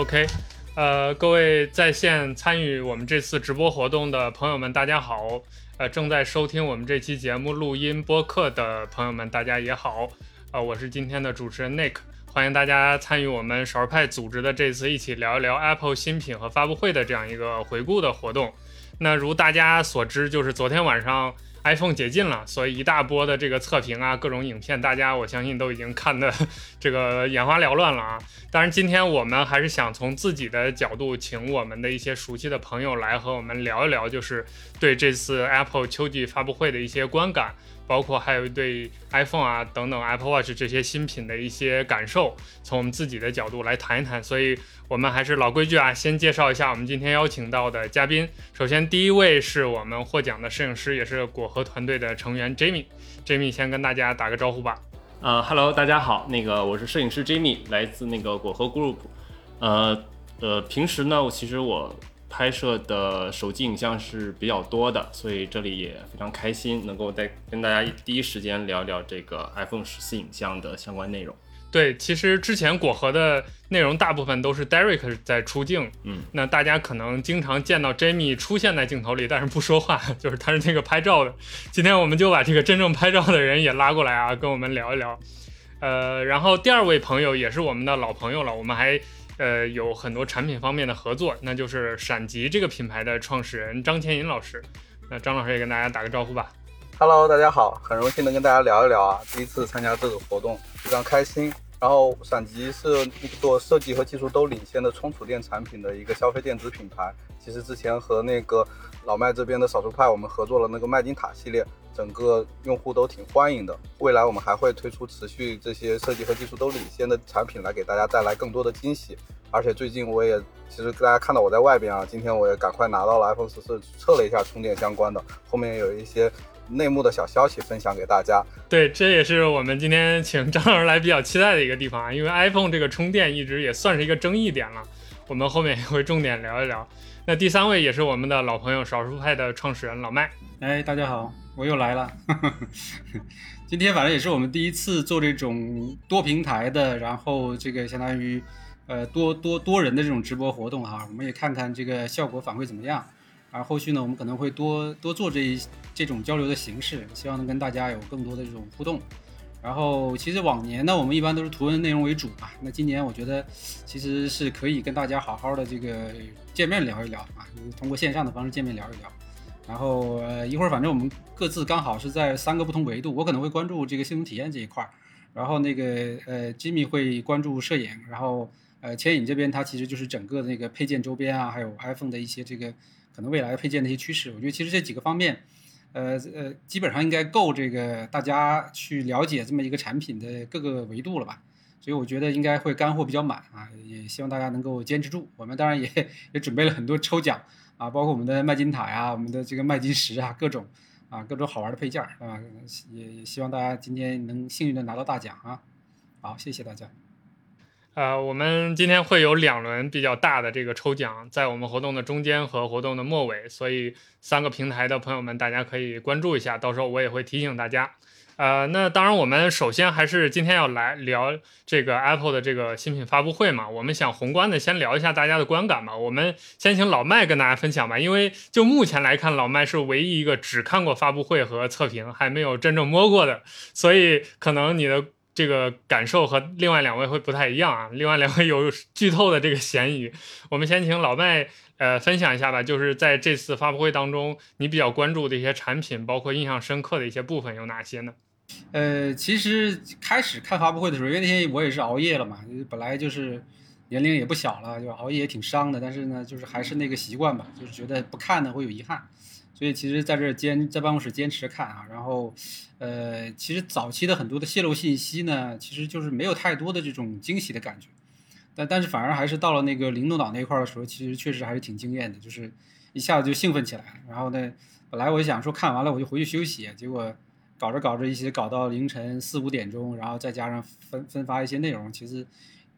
OK，呃，各位在线参与我们这次直播活动的朋友们，大家好。呃，正在收听我们这期节目录音播客的朋友们，大家也好。呃，我是今天的主持人 Nick，欢迎大家参与我们少儿派组织的这次一起聊一聊 Apple 新品和发布会的这样一个回顾的活动。那如大家所知，就是昨天晚上。iPhone 解禁了，所以一大波的这个测评啊，各种影片，大家我相信都已经看的 这个眼花缭乱了啊。当然，今天我们还是想从自己的角度，请我们的一些熟悉的朋友来和我们聊一聊，就是对这次 Apple 秋季发布会的一些观感。包括还有一对 iPhone 啊等等 Apple Watch 这些新品的一些感受，从我们自己的角度来谈一谈。所以，我们还是老规矩啊，先介绍一下我们今天邀请到的嘉宾。首先，第一位是我们获奖的摄影师，也是果核团队的成员 Jamie。Jamie 先跟大家打个招呼吧。呃，Hello，大家好，那个我是摄影师 Jamie，来自那个果核 Group。呃呃，平时呢，其实我。拍摄的手机影像是比较多的，所以这里也非常开心，能够在跟大家第一时间聊聊这个 iPhone 十四影像的相关内容。对，其实之前果核的内容大部分都是 Derek 在出镜，嗯，那大家可能经常见到 Jamie 出现在镜头里，但是不说话，就是他是那个拍照的。今天我们就把这个真正拍照的人也拉过来啊，跟我们聊一聊。呃，然后第二位朋友也是我们的老朋友了，我们还。呃，有很多产品方面的合作，那就是闪极这个品牌的创始人张千银老师。那张老师也跟大家打个招呼吧。Hello，大家好，很荣幸能跟大家聊一聊啊，第一次参加这个活动，非常开心。然后闪极是做设计和技术都领先的充储电产品的一个消费电子品牌。其实之前和那个老麦这边的少数派我们合作了那个麦金塔系列。整个用户都挺欢迎的，未来我们还会推出持续这些设计和技术都领先的产品来给大家带来更多的惊喜。而且最近我也其实大家看到我在外边啊，今天我也赶快拿到了 iPhone 十四，测了一下充电相关的，后面有一些内幕的小消息分享给大家。对，这也是我们今天请张老师来比较期待的一个地方啊，因为 iPhone 这个充电一直也算是一个争议点了，我们后面也会重点聊一聊。那第三位也是我们的老朋友，少数派的创始人老麦。哎，大家好。我又来了，今天反正也是我们第一次做这种多平台的，然后这个相当于呃多多多人的这种直播活动哈，我们也看看这个效果反馈怎么样。而后续呢，我们可能会多多做这一这种交流的形式，希望能跟大家有更多的这种互动。然后其实往年呢，我们一般都是图文内容为主嘛，那今年我觉得其实是可以跟大家好好的这个见面聊一聊啊，通过线上的方式见面聊一聊。然后呃一会儿反正我们各自刚好是在三个不同维度，我可能会关注这个系统体验这一块儿，然后那个呃 Jimmy 会关注摄影，然后呃牵引这边它其实就是整个那个配件周边啊，还有 iPhone 的一些这个可能未来配件的一些趋势，我觉得其实这几个方面，呃呃基本上应该够这个大家去了解这么一个产品的各个维度了吧，所以我觉得应该会干货比较满啊，也希望大家能够坚持住，我们当然也也准备了很多抽奖。啊，包括我们的麦金塔呀，我们的这个麦金石啊，各种啊，各种好玩的配件啊，也也希望大家今天能幸运的拿到大奖啊！好，谢谢大家。呃，我们今天会有两轮比较大的这个抽奖，在我们活动的中间和活动的末尾，所以三个平台的朋友们，大家可以关注一下，到时候我也会提醒大家。呃，那当然，我们首先还是今天要来聊这个 Apple 的这个新品发布会嘛。我们想宏观的先聊一下大家的观感嘛。我们先请老麦跟大家分享吧，因为就目前来看，老麦是唯一一个只看过发布会和测评，还没有真正摸过的，所以可能你的这个感受和另外两位会不太一样啊。另外两位有剧透的这个嫌疑，我们先请老麦呃分享一下吧。就是在这次发布会当中，你比较关注的一些产品，包括印象深刻的一些部分有哪些呢？呃，其实开始看发布会的时候，因为那天我也是熬夜了嘛，本来就是年龄也不小了，就熬夜也挺伤的。但是呢，就是还是那个习惯吧，就是觉得不看呢会有遗憾，所以其实在这坚在办公室坚持看啊。然后，呃，其实早期的很多的泄露信息呢，其实就是没有太多的这种惊喜的感觉，但但是反而还是到了那个灵动岛那块的时候，其实确实还是挺惊艳的，就是一下子就兴奋起来。然后呢，本来我就想说看完了我就回去休息，结果。搞着搞着，一些搞到凌晨四五点钟，然后再加上分分发一些内容，其实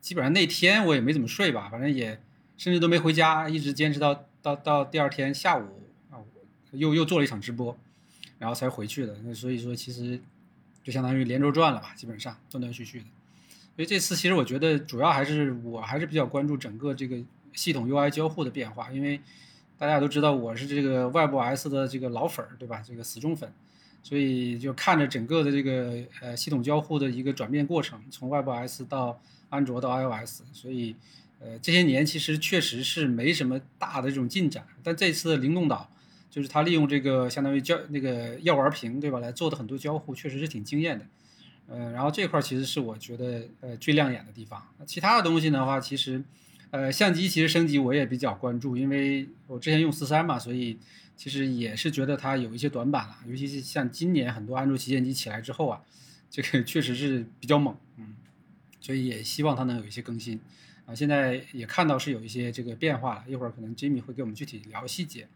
基本上那天我也没怎么睡吧，反正也甚至都没回家，一直坚持到到到第二天下午，又又做了一场直播，然后才回去的。那所以说，其实就相当于连轴转了吧，基本上断断续续的。所以这次其实我觉得主要还是我还是比较关注整个这个系统 UI 交互的变化，因为大家都知道我是这个 WebOS 的这个老粉儿，对吧？这个死忠粉，所以就看着整个的这个呃系统交互的一个转变过程，从 WebOS 到安卓到 iOS，所以呃这些年其实确实是没什么大的这种进展，但这次灵动岛就是它利用这个相当于交那个药丸屏，对吧？来做的很多交互，确实是挺惊艳的。呃，然后这块其实是我觉得呃最亮眼的地方。其他的东西的话，其实，呃，相机其实升级我也比较关注，因为我之前用四三嘛，所以其实也是觉得它有一些短板了。尤其是像今年很多安卓旗舰机起来之后啊，这个确实是比较猛，嗯，所以也希望它能有一些更新。啊，现在也看到是有一些这个变化了，一会儿可能 Jimmy 会给我们具体聊细节。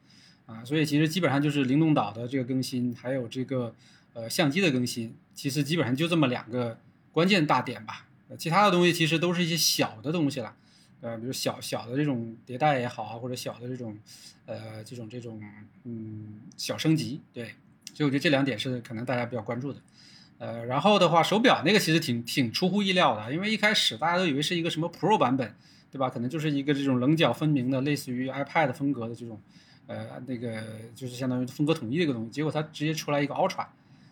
啊，所以其实基本上就是灵动岛的这个更新，还有这个呃相机的更新。其实基本上就这么两个关键大点吧，呃，其他的东西其实都是一些小的东西了，呃，比如小小的这种迭代也好啊，或者小的这种，呃，这种这种嗯小升级，对，所以我觉得这两点是可能大家比较关注的，呃，然后的话，手表那个其实挺挺出乎意料的，因为一开始大家都以为是一个什么 Pro 版本，对吧？可能就是一个这种棱角分明的，类似于 iPad 风格的这种，呃，那个就是相当于风格统一的一个东西，结果它直接出来一个 Ultra。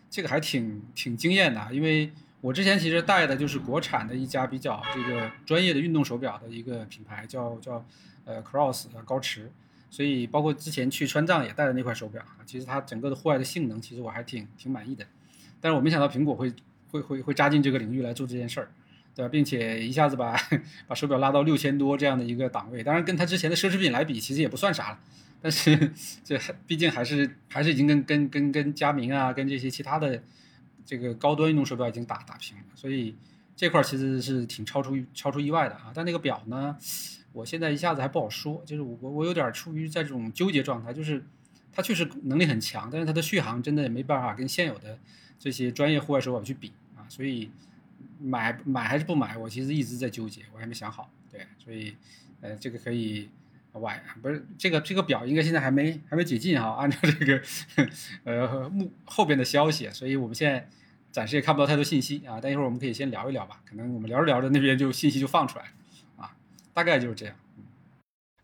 这个还挺挺惊艳的，因为我之前其实戴的就是国产的一家比较这个专业的运动手表的一个品牌，叫叫呃 Cross 高驰，所以包括之前去川藏也戴的那块手表，其实它整个的户外的性能其实我还挺挺满意的，但是我没想到苹果会会会会扎进这个领域来做这件事儿，对吧？并且一下子把 把手表拉到六千多这样的一个档位，当然跟它之前的奢侈品来比，其实也不算啥了。但是这毕竟还是还是已经跟跟跟跟佳明啊，跟这些其他的这个高端运动手表已经打打平了，所以这块其实是挺超出超出意外的啊。但那个表呢，我现在一下子还不好说，就是我我有点处于在这种纠结状态，就是它确实能力很强，但是它的续航真的也没办法跟现有的这些专业户外手表去比啊。所以买买还是不买，我其实一直在纠结，我还没想好。对，所以呃，这个可以。晚不是这个这个表应该现在还没还没解禁哈，按照这个呃幕后边的消息，所以我们现在暂时也看不到太多信息啊。但一会儿我们可以先聊一聊吧，可能我们聊着聊着那边就信息就放出来啊，大概就是这样。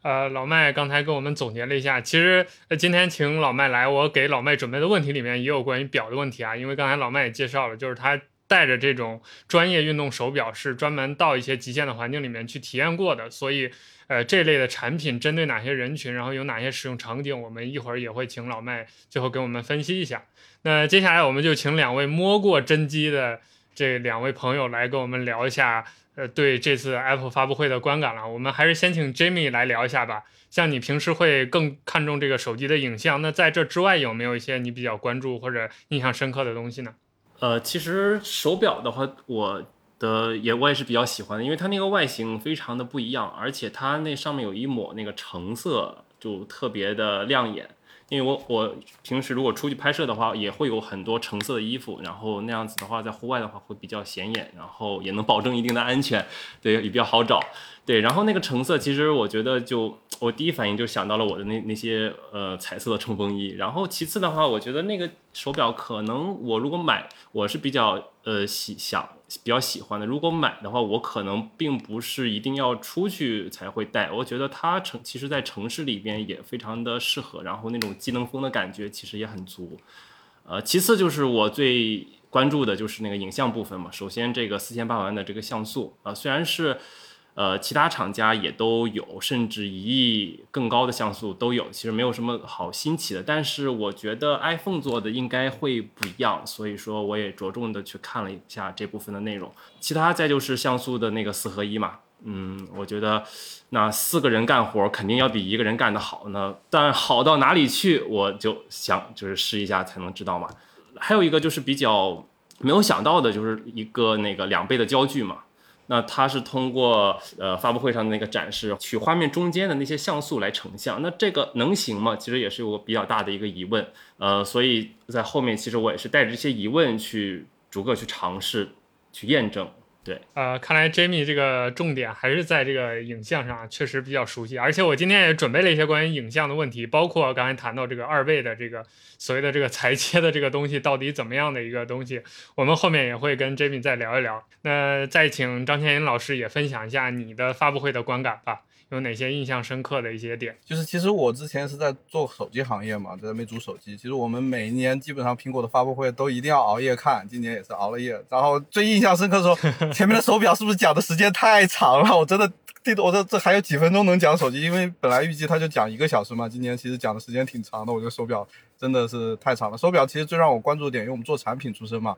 呃，老麦刚才给我们总结了一下，其实今天请老麦来，我给老麦准备的问题里面也有关于表的问题啊，因为刚才老麦也介绍了，就是他带着这种专业运动手表是专门到一些极限的环境里面去体验过的，所以。呃，这类的产品针对哪些人群，然后有哪些使用场景，我们一会儿也会请老麦最后给我们分析一下。那接下来我们就请两位摸过真机的这两位朋友来跟我们聊一下，呃，对这次 Apple 发布会的观感了。我们还是先请 Jamie 来聊一下吧。像你平时会更看重这个手机的影像，那在这之外有没有一些你比较关注或者印象深刻的东西呢？呃，其实手表的话，我。的也我也是比较喜欢的，因为它那个外形非常的不一样，而且它那上面有一抹那个橙色，就特别的亮眼。因为我我平时如果出去拍摄的话，也会有很多橙色的衣服，然后那样子的话，在户外的话会比较显眼，然后也能保证一定的安全，对，也比较好找。对，然后那个橙色，其实我觉得就我第一反应就想到了我的那那些呃彩色的冲锋衣。然后其次的话，我觉得那个手表可能我如果买，我是比较呃喜想。比较喜欢的，如果买的话，我可能并不是一定要出去才会带。我觉得它城其实在城市里边也非常的适合，然后那种机能风的感觉其实也很足。呃，其次就是我最关注的就是那个影像部分嘛。首先这个四千八百万的这个像素啊，虽然是。呃，其他厂家也都有，甚至一亿更高的像素都有，其实没有什么好新奇的。但是我觉得 iPhone 做的应该会不一样，所以说我也着重的去看了一下这部分的内容。其他再就是像素的那个四合一嘛，嗯，我觉得那四个人干活肯定要比一个人干得好呢。但好到哪里去，我就想就是试一下才能知道嘛。还有一个就是比较没有想到的，就是一个那个两倍的焦距嘛。那它是通过呃发布会上的那个展示，取画面中间的那些像素来成像，那这个能行吗？其实也是有比较大的一个疑问，呃，所以在后面其实我也是带着这些疑问去逐个去尝试去验证，对，呃，看来 Jamie 这个重点还是在这个影像上，确实比较熟悉。而且我今天也准备了一些关于影像的问题，包括刚才谈到这个二倍的这个所谓的这个裁切的这个东西到底怎么样的一个东西，我们后面也会跟 Jamie 再聊一聊。那再请张天银老师也分享一下你的发布会的观感吧。有哪些印象深刻的一些点？就是其实我之前是在做手机行业嘛，在魅族手机。其实我们每一年基本上苹果的发布会都一定要熬夜看，今年也是熬了夜。然后最印象深刻的时候，前面的手表是不是讲的时间太长了？我真的这，我这这还有几分钟能讲手机，因为本来预计他就讲一个小时嘛，今年其实讲的时间挺长的。我觉得手表真的是太长了。手表其实最让我关注的点，因为我们做产品出身嘛。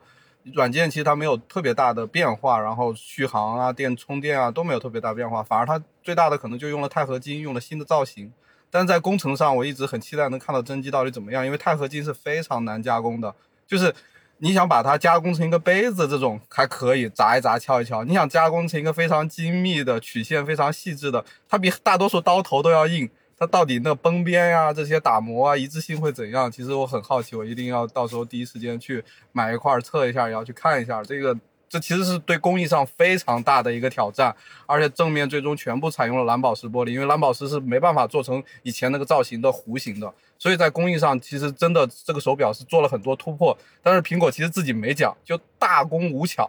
软件其实它没有特别大的变化，然后续航啊、电充电啊都没有特别大变化，反而它最大的可能就用了钛合金，用了新的造型。但在工程上，我一直很期待能看到真机到底怎么样，因为钛合金是非常难加工的，就是你想把它加工成一个杯子这种还可以砸一砸、敲一敲，你想加工成一个非常精密的曲线、非常细致的，它比大多数刀头都要硬。到底那崩边呀，这些打磨啊，一致性会怎样？其实我很好奇，我一定要到时候第一时间去买一块测一下，也要去看一下这个。这其实是对工艺上非常大的一个挑战，而且正面最终全部采用了蓝宝石玻璃，因为蓝宝石是没办法做成以前那个造型的弧形的，所以在工艺上其实真的这个手表是做了很多突破。但是苹果其实自己没讲，就大工无巧，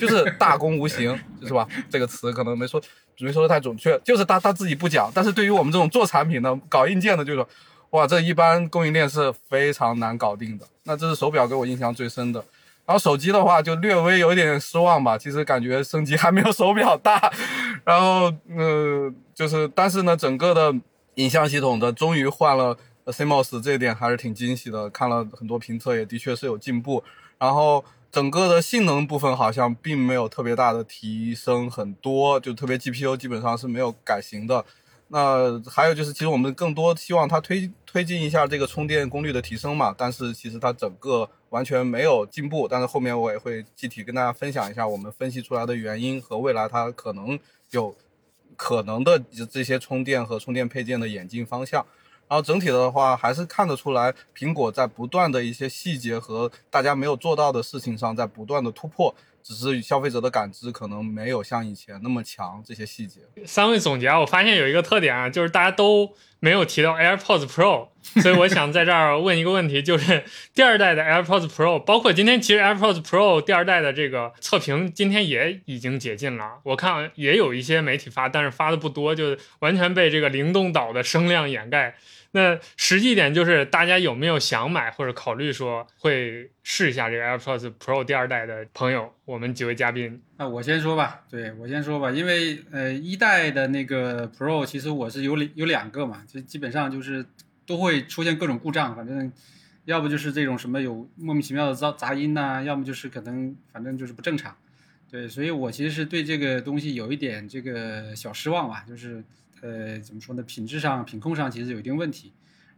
就是大工无形，是吧？这个词可能没说，没说的太准确，就是他他自己不讲。但是对于我们这种做产品的、搞硬件的，就是说，哇，这一般供应链是非常难搞定的。那这是手表给我印象最深的。然后手机的话就略微有一点失望吧，其实感觉升级还没有手表大。然后，呃，就是，但是呢，整个的影像系统的终于换了 CMOS，这一点还是挺惊喜的。看了很多评测，也的确是有进步。然后整个的性能部分好像并没有特别大的提升很多，就特别 GPU 基本上是没有改型的。那还有就是，其实我们更多希望它推推进一下这个充电功率的提升嘛。但是其实它整个。完全没有进步，但是后面我也会具体跟大家分享一下我们分析出来的原因和未来它可能有可能的这些充电和充电配件的演进方向。然后整体的话，还是看得出来苹果在不断的一些细节和大家没有做到的事情上在不断的突破。只是消费者的感知可能没有像以前那么强，这些细节。三位总结啊，我发现有一个特点啊，就是大家都没有提到 AirPods Pro，所以我想在这儿问一个问题，就是第二代的 AirPods Pro，包括今天其实 AirPods Pro 第二代的这个测评今天也已经解禁了，我看也有一些媒体发，但是发的不多，就完全被这个灵动岛的声量掩盖。那实际点就是，大家有没有想买或者考虑说会试一下这个 AirPods Pro 第二代的朋友？我们几位嘉宾，那我先说吧。对我先说吧，因为呃一代的那个 Pro 其实我是有有两个嘛，就基本上就是都会出现各种故障，反正要不就是这种什么有莫名其妙的噪杂音呐，要么就是可能反正就是不正常。对，所以我其实是对这个东西有一点这个小失望吧，就是。呃，怎么说呢？品质上、品控上其实有一定问题。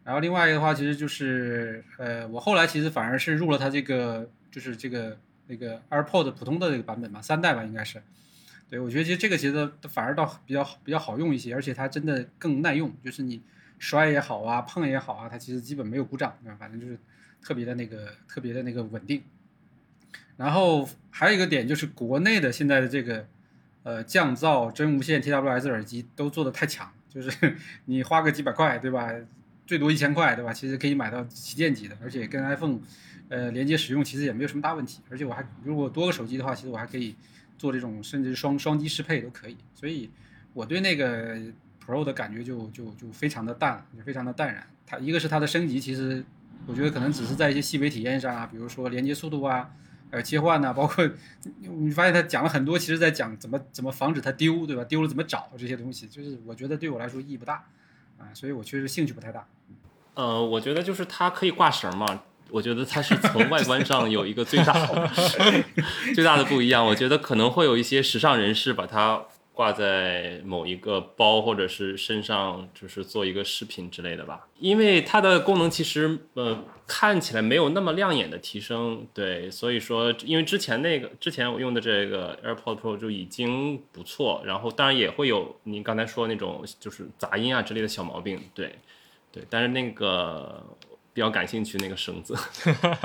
然后另外一个的话，其实就是，呃，我后来其实反而是入了它这个，就是这个那个 AirPod 普通的这个版本嘛，三代吧，应该是。对，我觉得其实这个其实反而倒比较比较好用一些，而且它真的更耐用。就是你摔也好啊，碰也好啊，它其实基本没有故障，反正就是特别的那个特别的那个稳定。然后还有一个点就是国内的现在的这个。呃，降噪、真无线、TWS 耳机都做的太强，就是 你花个几百块，对吧？最多一千块，对吧？其实可以买到旗舰级的，而且跟 iPhone，呃，连接使用其实也没有什么大问题。而且我还如果多个手机的话，其实我还可以做这种甚至双双机适配都可以。所以我对那个 Pro 的感觉就就就非常的淡，就非常的淡然。它一个是它的升级，其实我觉得可能只是在一些细微体验上啊，比如说连接速度啊。呃，切换呐，包括你发现他讲了很多，其实在讲怎么怎么防止它丢，对吧？丢了怎么找这些东西，就是我觉得对我来说意义不大啊，所以我确实兴趣不太大。呃，我觉得就是它可以挂绳嘛，我觉得它是从外观上有一个最大 最大的不一样。我觉得可能会有一些时尚人士把它。挂在某一个包或者是身上，就是做一个饰品之类的吧。因为它的功能其实呃看起来没有那么亮眼的提升，对，所以说因为之前那个之前我用的这个 AirPods Pro 就已经不错，然后当然也会有你刚才说那种就是杂音啊之类的小毛病，对对，但是那个比较感兴趣那个绳子。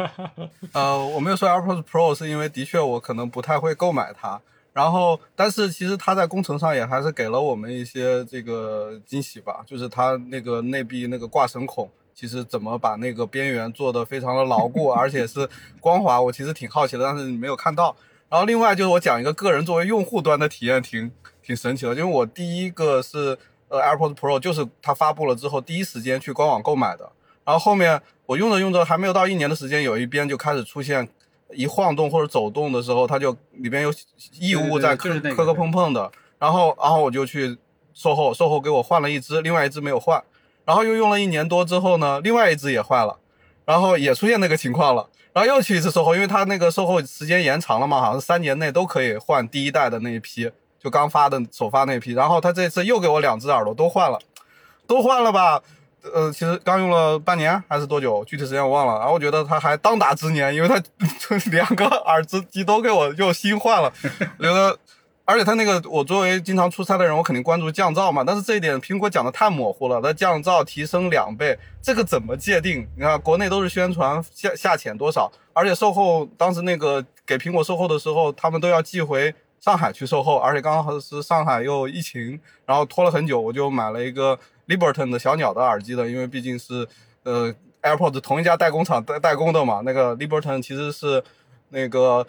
呃，我没有说 AirPods Pro 是因为的确我可能不太会购买它。然后，但是其实它在工程上也还是给了我们一些这个惊喜吧，就是它那个内壁那个挂绳孔，其实怎么把那个边缘做得非常的牢固，而且是光滑，我其实挺好奇的，但是你没有看到。然后另外就是我讲一个个人作为用户端的体验，挺挺神奇的，因为我第一个是呃 AirPods Pro，就是它发布了之后第一时间去官网购买的，然后后面我用着用着还没有到一年的时间，有一边就开始出现。一晃动或者走动的时候，它就里边有异物在磕磕磕碰碰的，然后然后我就去售后，售后给我换了一只，另外一只没有换，然后又用了一年多之后呢，另外一只也坏了，然后也出现那个情况了，然后又去一次售后，因为它那个售后时间延长了嘛，好像三年内都可以换第一代的那一批，就刚发的首发那一批，然后他这次又给我两只耳朵都换了，都换了吧。呃，其实刚用了半年还是多久，具体时间我忘了。然后我觉得他还当打之年，因为他 两个耳机都给我又新换了。我觉得，而且他那个，我作为经常出差的人，我肯定关注降噪嘛。但是这一点苹果讲的太模糊了，它降噪提升两倍，这个怎么界定？你看国内都是宣传下下潜多少，而且售后当时那个给苹果售后的时候，他们都要寄回上海去售后，而且刚好是上海又疫情，然后拖了很久，我就买了一个。Liberton 的小鸟的耳机的，因为毕竟是呃 AirPods 同一家代工厂代代工的嘛。那个 Liberton 其实是那个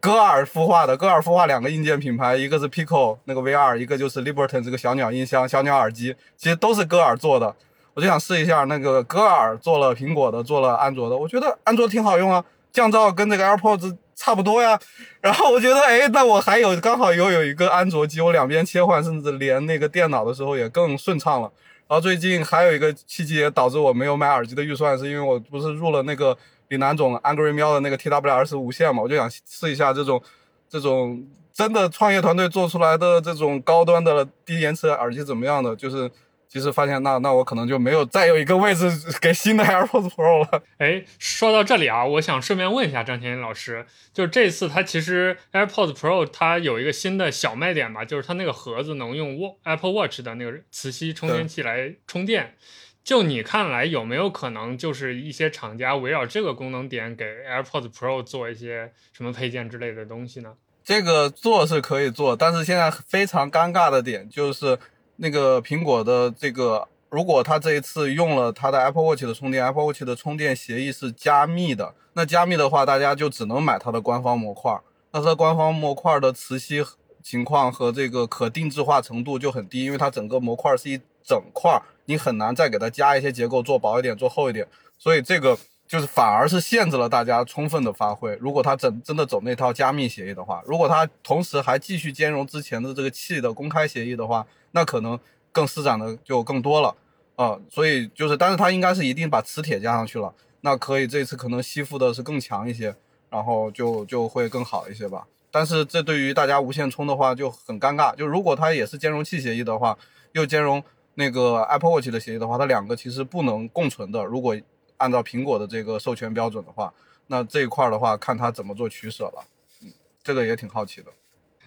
歌尔孵化的，歌尔孵化两个硬件品牌，一个是 Pico 那个 VR，一个就是 Liberton 这个小鸟音箱、小鸟耳机，其实都是歌尔做的。我就想试一下那个歌尔做了苹果的，做了安卓的，我觉得安卓挺好用啊，降噪跟这个 AirPods 差不多呀。然后我觉得，哎，那我还有刚好又有一个安卓机，我两边切换，甚至连那个电脑的时候也更顺畅了。然后最近还有一个契机也导致我没有买耳机的预算，是因为我不是入了那个李楠总 Angry 喵的那个 TWS 无线嘛，我就想试一下这种这种真的创业团队做出来的这种高端的低延迟耳机怎么样的，就是。其实发现，那那我可能就没有再有一个位置 给新的 AirPods Pro 了。哎，说到这里啊，我想顺便问一下张天林老师，就是这次它其实 AirPods Pro 它有一个新的小卖点吧，就是它那个盒子能用 Apple Watch 的那个磁吸充电器来充电。就你看来，有没有可能就是一些厂家围绕这个功能点给 AirPods Pro 做一些什么配件之类的东西呢？这个做是可以做，但是现在非常尴尬的点就是。那个苹果的这个，如果它这一次用了它的 Apple Watch 的充电，Apple Watch 的充电协议是加密的，那加密的话，大家就只能买它的官方模块。那它官方模块的磁吸情况和这个可定制化程度就很低，因为它整个模块是一整块，你很难再给它加一些结构，做薄一点，做厚一点。所以这个就是反而是限制了大家充分的发挥。如果它真真的走那套加密协议的话，如果它同时还继续兼容之前的这个气的公开协议的话。那可能更施展的就更多了，啊，所以就是，但是它应该是一定把磁铁加上去了，那可以这次可能吸附的是更强一些，然后就就会更好一些吧。但是这对于大家无线充的话就很尴尬，就如果它也是兼容器协议的话，又兼容那个 Apple Watch 的协议的话，它两个其实不能共存的。如果按照苹果的这个授权标准的话，那这一块的话看它怎么做取舍了，嗯，这个也挺好奇的。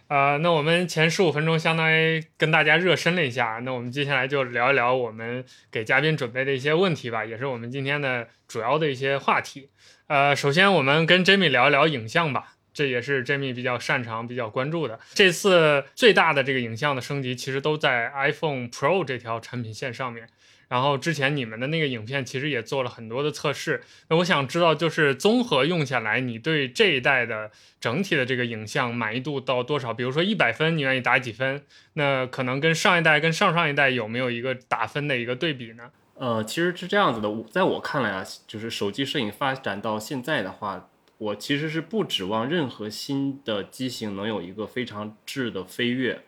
呃，那我们前十五分钟相当于跟大家热身了一下，那我们接下来就聊一聊我们给嘉宾准备的一些问题吧，也是我们今天的主要的一些话题。呃，首先我们跟 Jamie 聊一聊影像吧，这也是 Jamie 比较擅长、比较关注的。这次最大的这个影像的升级，其实都在 iPhone Pro 这条产品线上面。然后之前你们的那个影片其实也做了很多的测试，那我想知道就是综合用下来，你对这一代的整体的这个影像满意度到多少？比如说一百分，你愿意打几分？那可能跟上一代、跟上上一代有没有一个打分的一个对比呢？呃，其实是这样子的，在我看来啊，就是手机摄影发展到现在的话，我其实是不指望任何新的机型能有一个非常质的飞跃，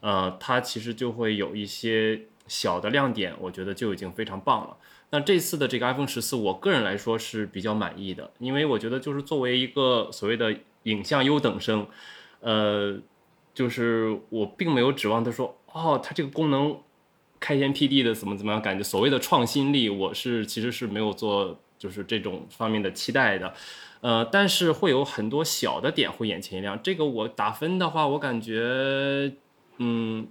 呃，它其实就会有一些。小的亮点，我觉得就已经非常棒了。那这次的这个 iPhone 十四，我个人来说是比较满意的，因为我觉得就是作为一个所谓的影像优等生，呃，就是我并没有指望他说，哦，它这个功能开天辟地的怎么怎么样，感觉所谓的创新力，我是其实是没有做就是这种方面的期待的。呃，但是会有很多小的点会眼前一亮。这个我打分的话，我感觉，嗯，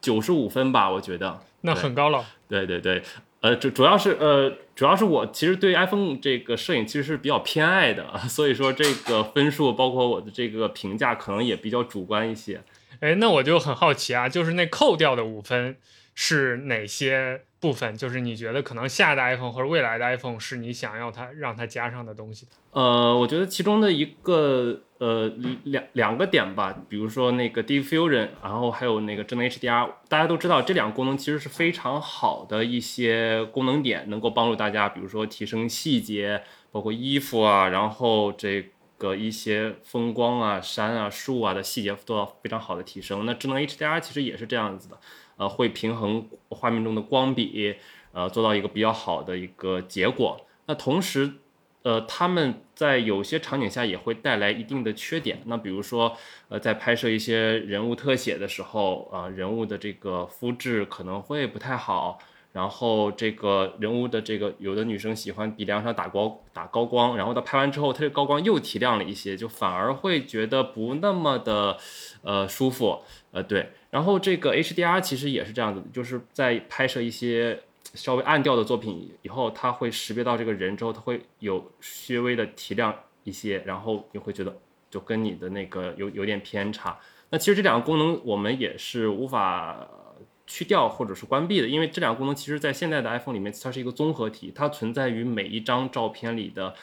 九十五分吧，我觉得。那很高了，对对对，呃，主主要是呃，主要是我其实对 iPhone 这个摄影其实是比较偏爱的，所以说这个分数包括我的这个评价可能也比较主观一些。哎，那我就很好奇啊，就是那扣掉的五分是哪些部分？就是你觉得可能下一代 iPhone 或者未来的 iPhone 是你想要它让它加上的东西？呃，我觉得其中的一个呃两两个点吧，比如说那个 Diffusion，然后还有那个智能 HDR，大家都知道这两个功能其实是非常好的一些功能点，能够帮助大家，比如说提升细节，包括衣服啊，然后这个一些风光啊、山啊、树啊的细节做到非常好的提升。那智能 HDR 其实也是这样子的，呃，会平衡画面中的光比，呃，做到一个比较好的一个结果。那同时，呃，他们在有些场景下也会带来一定的缺点。那比如说，呃，在拍摄一些人物特写的时候，啊，人物的这个肤质可能会不太好。然后这个人物的这个，有的女生喜欢鼻梁上打光打高光，然后她拍完之后，她这高光又提亮了一些，就反而会觉得不那么的，呃，舒服。呃，对。然后这个 HDR 其实也是这样子，就是在拍摄一些。稍微暗调的作品以后，它会识别到这个人之后，它会有稍微的提亮一些，然后你会觉得就跟你的那个有有点偏差。那其实这两个功能我们也是无法去掉或者是关闭的，因为这两个功能其实在现在的 iPhone 里面它是一个综合体，它存在于每一张照片里的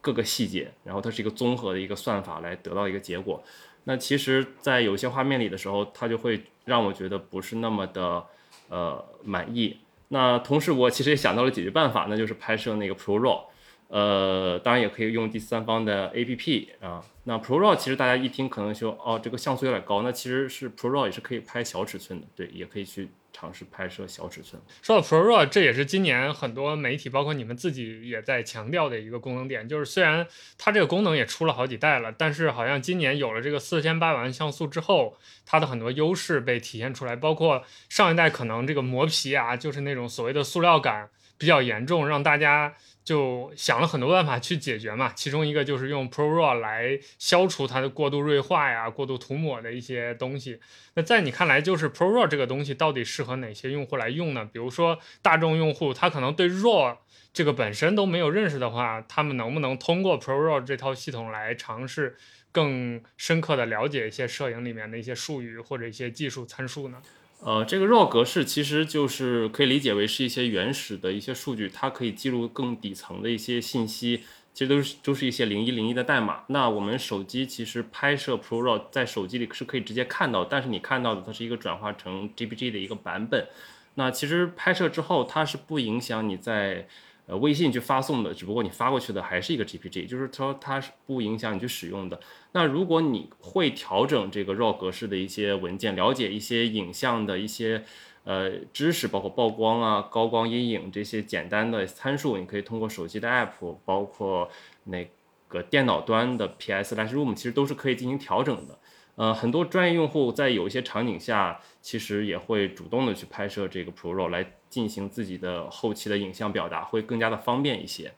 各个细节，然后它是一个综合的一个算法来得到一个结果。那其实，在有些画面里的时候，它就会让我觉得不是那么的呃满意。那同时，我其实也想到了解决办法，那就是拍摄那个 Pro RAW，呃，当然也可以用第三方的 APP 啊。那 Pro RAW 其实大家一听可能说哦，这个像素有点高，那其实是 Pro RAW 也是可以拍小尺寸的，对，也可以去。尝试拍摄小尺寸。说到 Pro 这也是今年很多媒体，包括你们自己也在强调的一个功能点。就是虽然它这个功能也出了好几代了，但是好像今年有了这个四千八百万像素之后，它的很多优势被体现出来。包括上一代可能这个磨皮啊，就是那种所谓的塑料感比较严重，让大家。就想了很多办法去解决嘛，其中一个就是用 Pro RAW 来消除它的过度锐化呀、过度涂抹的一些东西。那在你看来，就是 Pro RAW 这个东西到底适合哪些用户来用呢？比如说大众用户，他可能对 RAW 这个本身都没有认识的话，他们能不能通过 Pro RAW 这套系统来尝试更深刻的了解一些摄影里面的一些术语或者一些技术参数呢？呃，这个 RAW 格式其实就是可以理解为是一些原始的一些数据，它可以记录更底层的一些信息，其实都是都是一些零一零一的代码。那我们手机其实拍摄 Pro RAW 在手机里是可以直接看到，但是你看到的它是一个转化成 JPG 的一个版本。那其实拍摄之后，它是不影响你在。呃，微信去发送的，只不过你发过去的还是一个 GPG，就是说它是不影响你去使用的。那如果你会调整这个 RAW 格式的一些文件，了解一些影像的一些呃知识，包括曝光啊、高光、阴影这些简单的参数，你可以通过手机的 App，包括那个电脑端的 PS Lightroom，其实都是可以进行调整的。呃，很多专业用户在有一些场景下，其实也会主动的去拍摄这个 Pro RAW 来进行自己的后期的影像表达，会更加的方便一些。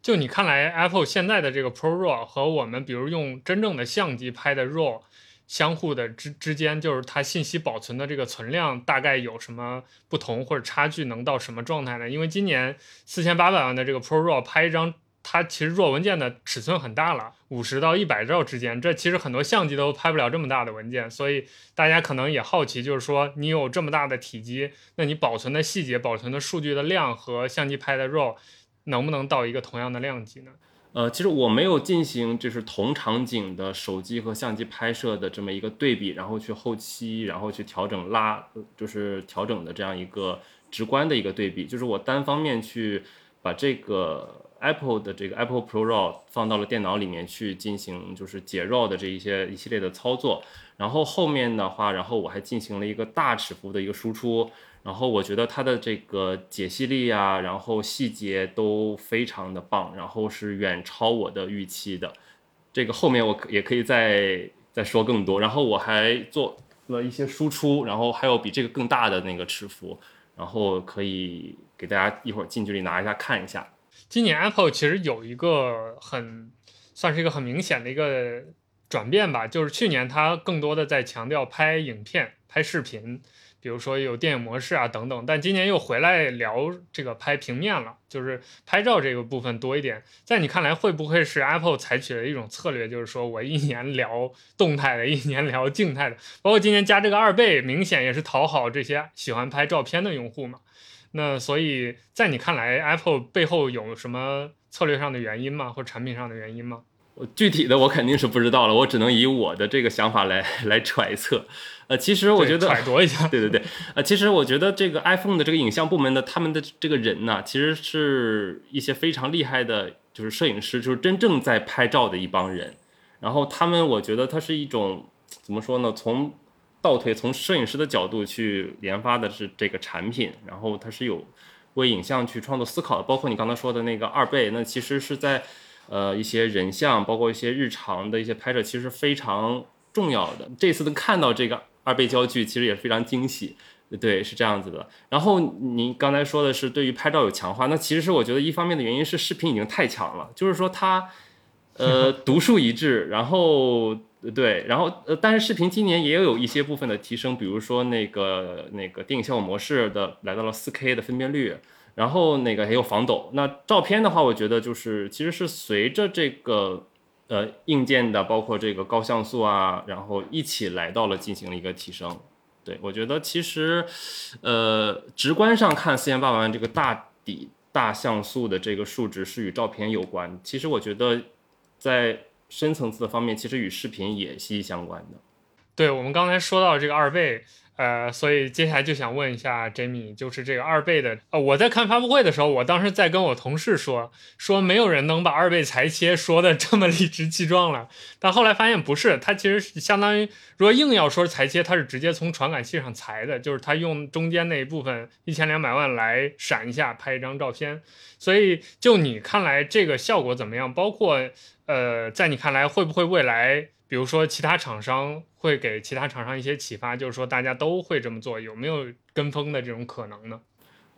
就你看来，Apple 现在的这个 Pro RAW 和我们比如用真正的相机拍的 RAW 相互的之之间，就是它信息保存的这个存量大概有什么不同或者差距，能到什么状态呢？因为今年四千八百万的这个 Pro RAW 拍一张。它其实 RAW 文件的尺寸很大了，五十到一百兆之间，这其实很多相机都拍不了这么大的文件，所以大家可能也好奇，就是说你有这么大的体积，那你保存的细节、保存的数据的量和相机拍的 RAW 能不能到一个同样的量级呢？呃，其实我没有进行就是同场景的手机和相机拍摄的这么一个对比，然后去后期，然后去调整拉，就是调整的这样一个直观的一个对比，就是我单方面去把这个。Apple 的这个 Apple Pro RAW 放到了电脑里面去进行就是解 RAW 的这一些一系列的操作，然后后面的话，然后我还进行了一个大尺幅的一个输出，然后我觉得它的这个解析力啊，然后细节都非常的棒，然后是远超我的预期的。这个后面我也可以再再说更多，然后我还做了一些输出，然后还有比这个更大的那个尺幅，然后可以给大家一会儿近距离拿一下看一下。今年 Apple 其实有一个很算是一个很明显的一个转变吧，就是去年它更多的在强调拍影片、拍视频，比如说有电影模式啊等等。但今年又回来聊这个拍平面了，就是拍照这个部分多一点。在你看来，会不会是 Apple 采取的一种策略，就是说我一年聊动态的，一年聊静态的？包括今年加这个二倍，明显也是讨好这些喜欢拍照片的用户嘛。那所以在你看来，Apple 背后有什么策略上的原因吗？或者产品上的原因吗？具体的我肯定是不知道了，我只能以我的这个想法来来揣测。呃，其实我觉得揣度一下，对对对。呃，其实我觉得这个 iPhone 的这个影像部门的他们的这个人呢，其实是一些非常厉害的，就是摄影师，就是真正在拍照的一帮人。然后他们，我觉得它是一种怎么说呢？从倒推，从摄影师的角度去研发的是这个产品，然后它是有为影像去创作思考的。包括你刚才说的那个二倍，那其实是在。呃，一些人像，包括一些日常的一些拍摄，其实非常重要的。这次能看到这个二倍焦距，其实也非常惊喜。对，是这样子的。然后您刚才说的是对于拍照有强化，那其实是我觉得一方面的原因是视频已经太强了，就是说它，呃，独树一帜。然后对，然后呃，但是视频今年也有一些部分的提升，比如说那个那个电影效果模式的来到了 4K 的分辨率。然后那个还有防抖，那照片的话，我觉得就是其实是随着这个呃硬件的，包括这个高像素啊，然后一起来到了进行了一个提升。对我觉得其实呃直观上看四千八百万这个大底大像素的这个数值是与照片有关，其实我觉得在深层次的方面，其实与视频也息息相关的。对我们刚才说到这个二倍。呃，所以接下来就想问一下 Jamie，就是这个二倍的，呃，我在看发布会的时候，我当时在跟我同事说，说没有人能把二倍裁切说的这么理直气壮了，但后来发现不是，它其实相当于，如果硬要说裁切，它是直接从传感器上裁的，就是它用中间那一部分一千两百万来闪一下拍一张照片，所以就你看来这个效果怎么样？包括呃，在你看来会不会未来？比如说，其他厂商会给其他厂商一些启发，就是说大家都会这么做，有没有跟风的这种可能呢？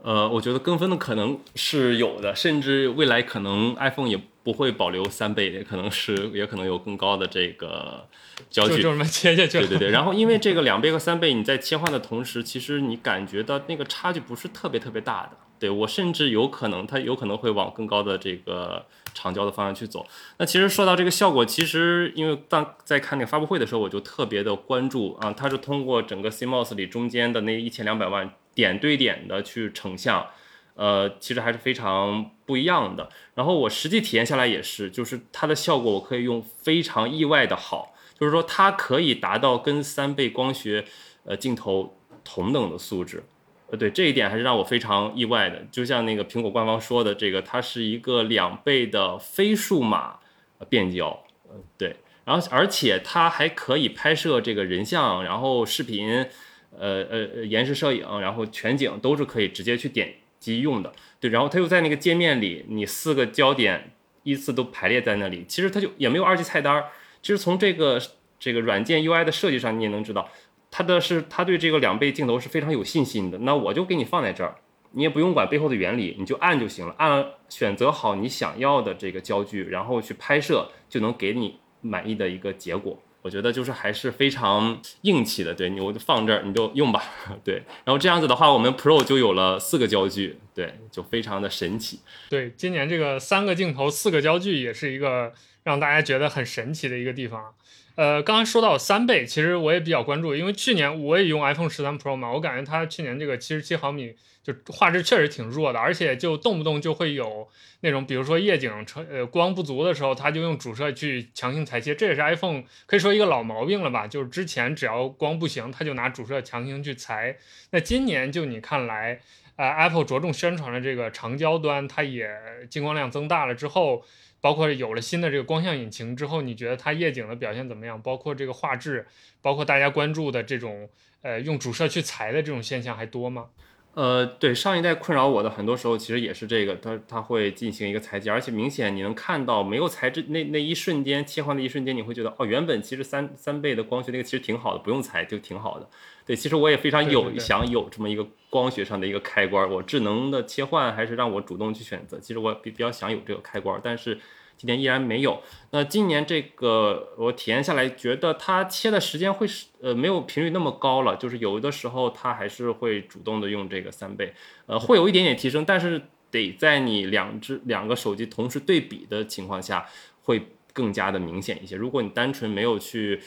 呃，我觉得跟风的可能是有的，甚至未来可能 iPhone 也不会保留三倍，也可能是也可能有更高的这个焦距，就这么切下去。对对对。然后因为这个两倍和三倍，你在切换的同时，其实你感觉到那个差距不是特别特别大的。对我甚至有可能，它有可能会往更高的这个长焦的方向去走。那其实说到这个效果，其实因为当在看那个发布会的时候，我就特别的关注啊，它是通过整个 CMOS 里中间的那一千两百万点对点的去成像，呃，其实还是非常不一样的。然后我实际体验下来也是，就是它的效果我可以用非常意外的好，就是说它可以达到跟三倍光学呃镜头同等的素质。呃，对这一点还是让我非常意外的。就像那个苹果官方说的，这个它是一个两倍的非数码变焦，呃，对，然后而且它还可以拍摄这个人像，然后视频，呃呃呃延时摄影，然后全景都是可以直接去点击用的。对，然后它又在那个界面里，你四个焦点依次都排列在那里，其实它就也没有二级菜单。其实从这个这个软件 UI 的设计上，你也能知道。它的是，它对这个两倍镜头是非常有信心的。那我就给你放在这儿，你也不用管背后的原理，你就按就行了。按选择好你想要的这个焦距，然后去拍摄，就能给你满意的一个结果。我觉得就是还是非常硬气的。对你，我就放这儿，你就用吧。对，然后这样子的话，我们 Pro 就有了四个焦距，对，就非常的神奇。对，今年这个三个镜头四个焦距也是一个让大家觉得很神奇的一个地方。呃，刚刚说到三倍，其实我也比较关注，因为去年我也用 iPhone 十三 Pro 嘛，我感觉它去年这个七十七毫米就画质确实挺弱的，而且就动不动就会有那种，比如说夜景呃光不足的时候，它就用主摄去强行裁切，这也是 iPhone 可以说一个老毛病了吧，就是之前只要光不行，它就拿主摄强行去裁。那今年就你看来，呃，Apple 着重宣传了这个长焦端，它也进光量增大了之后。包括有了新的这个光像引擎之后，你觉得它夜景的表现怎么样？包括这个画质，包括大家关注的这种呃用主摄去裁的这种现象还多吗？呃，对，上一代困扰我的很多时候其实也是这个，它它会进行一个裁剪，而且明显你能看到没有裁之那那一瞬间切换的一瞬间，你会觉得哦，原本其实三三倍的光学那个其实挺好的，不用裁就挺好的。对，其实我也非常有想有这么一个光学上的一个开关，我智能的切换还是让我主动去选择。其实我比比较想有这个开关，但是。今年依然没有。那今年这个我体验下来，觉得它切的时间会是呃没有频率那么高了，就是有的时候它还是会主动的用这个三倍，呃，会有一点点提升，但是得在你两只两个手机同时对比的情况下，会更加的明显一些。如果你单纯没有去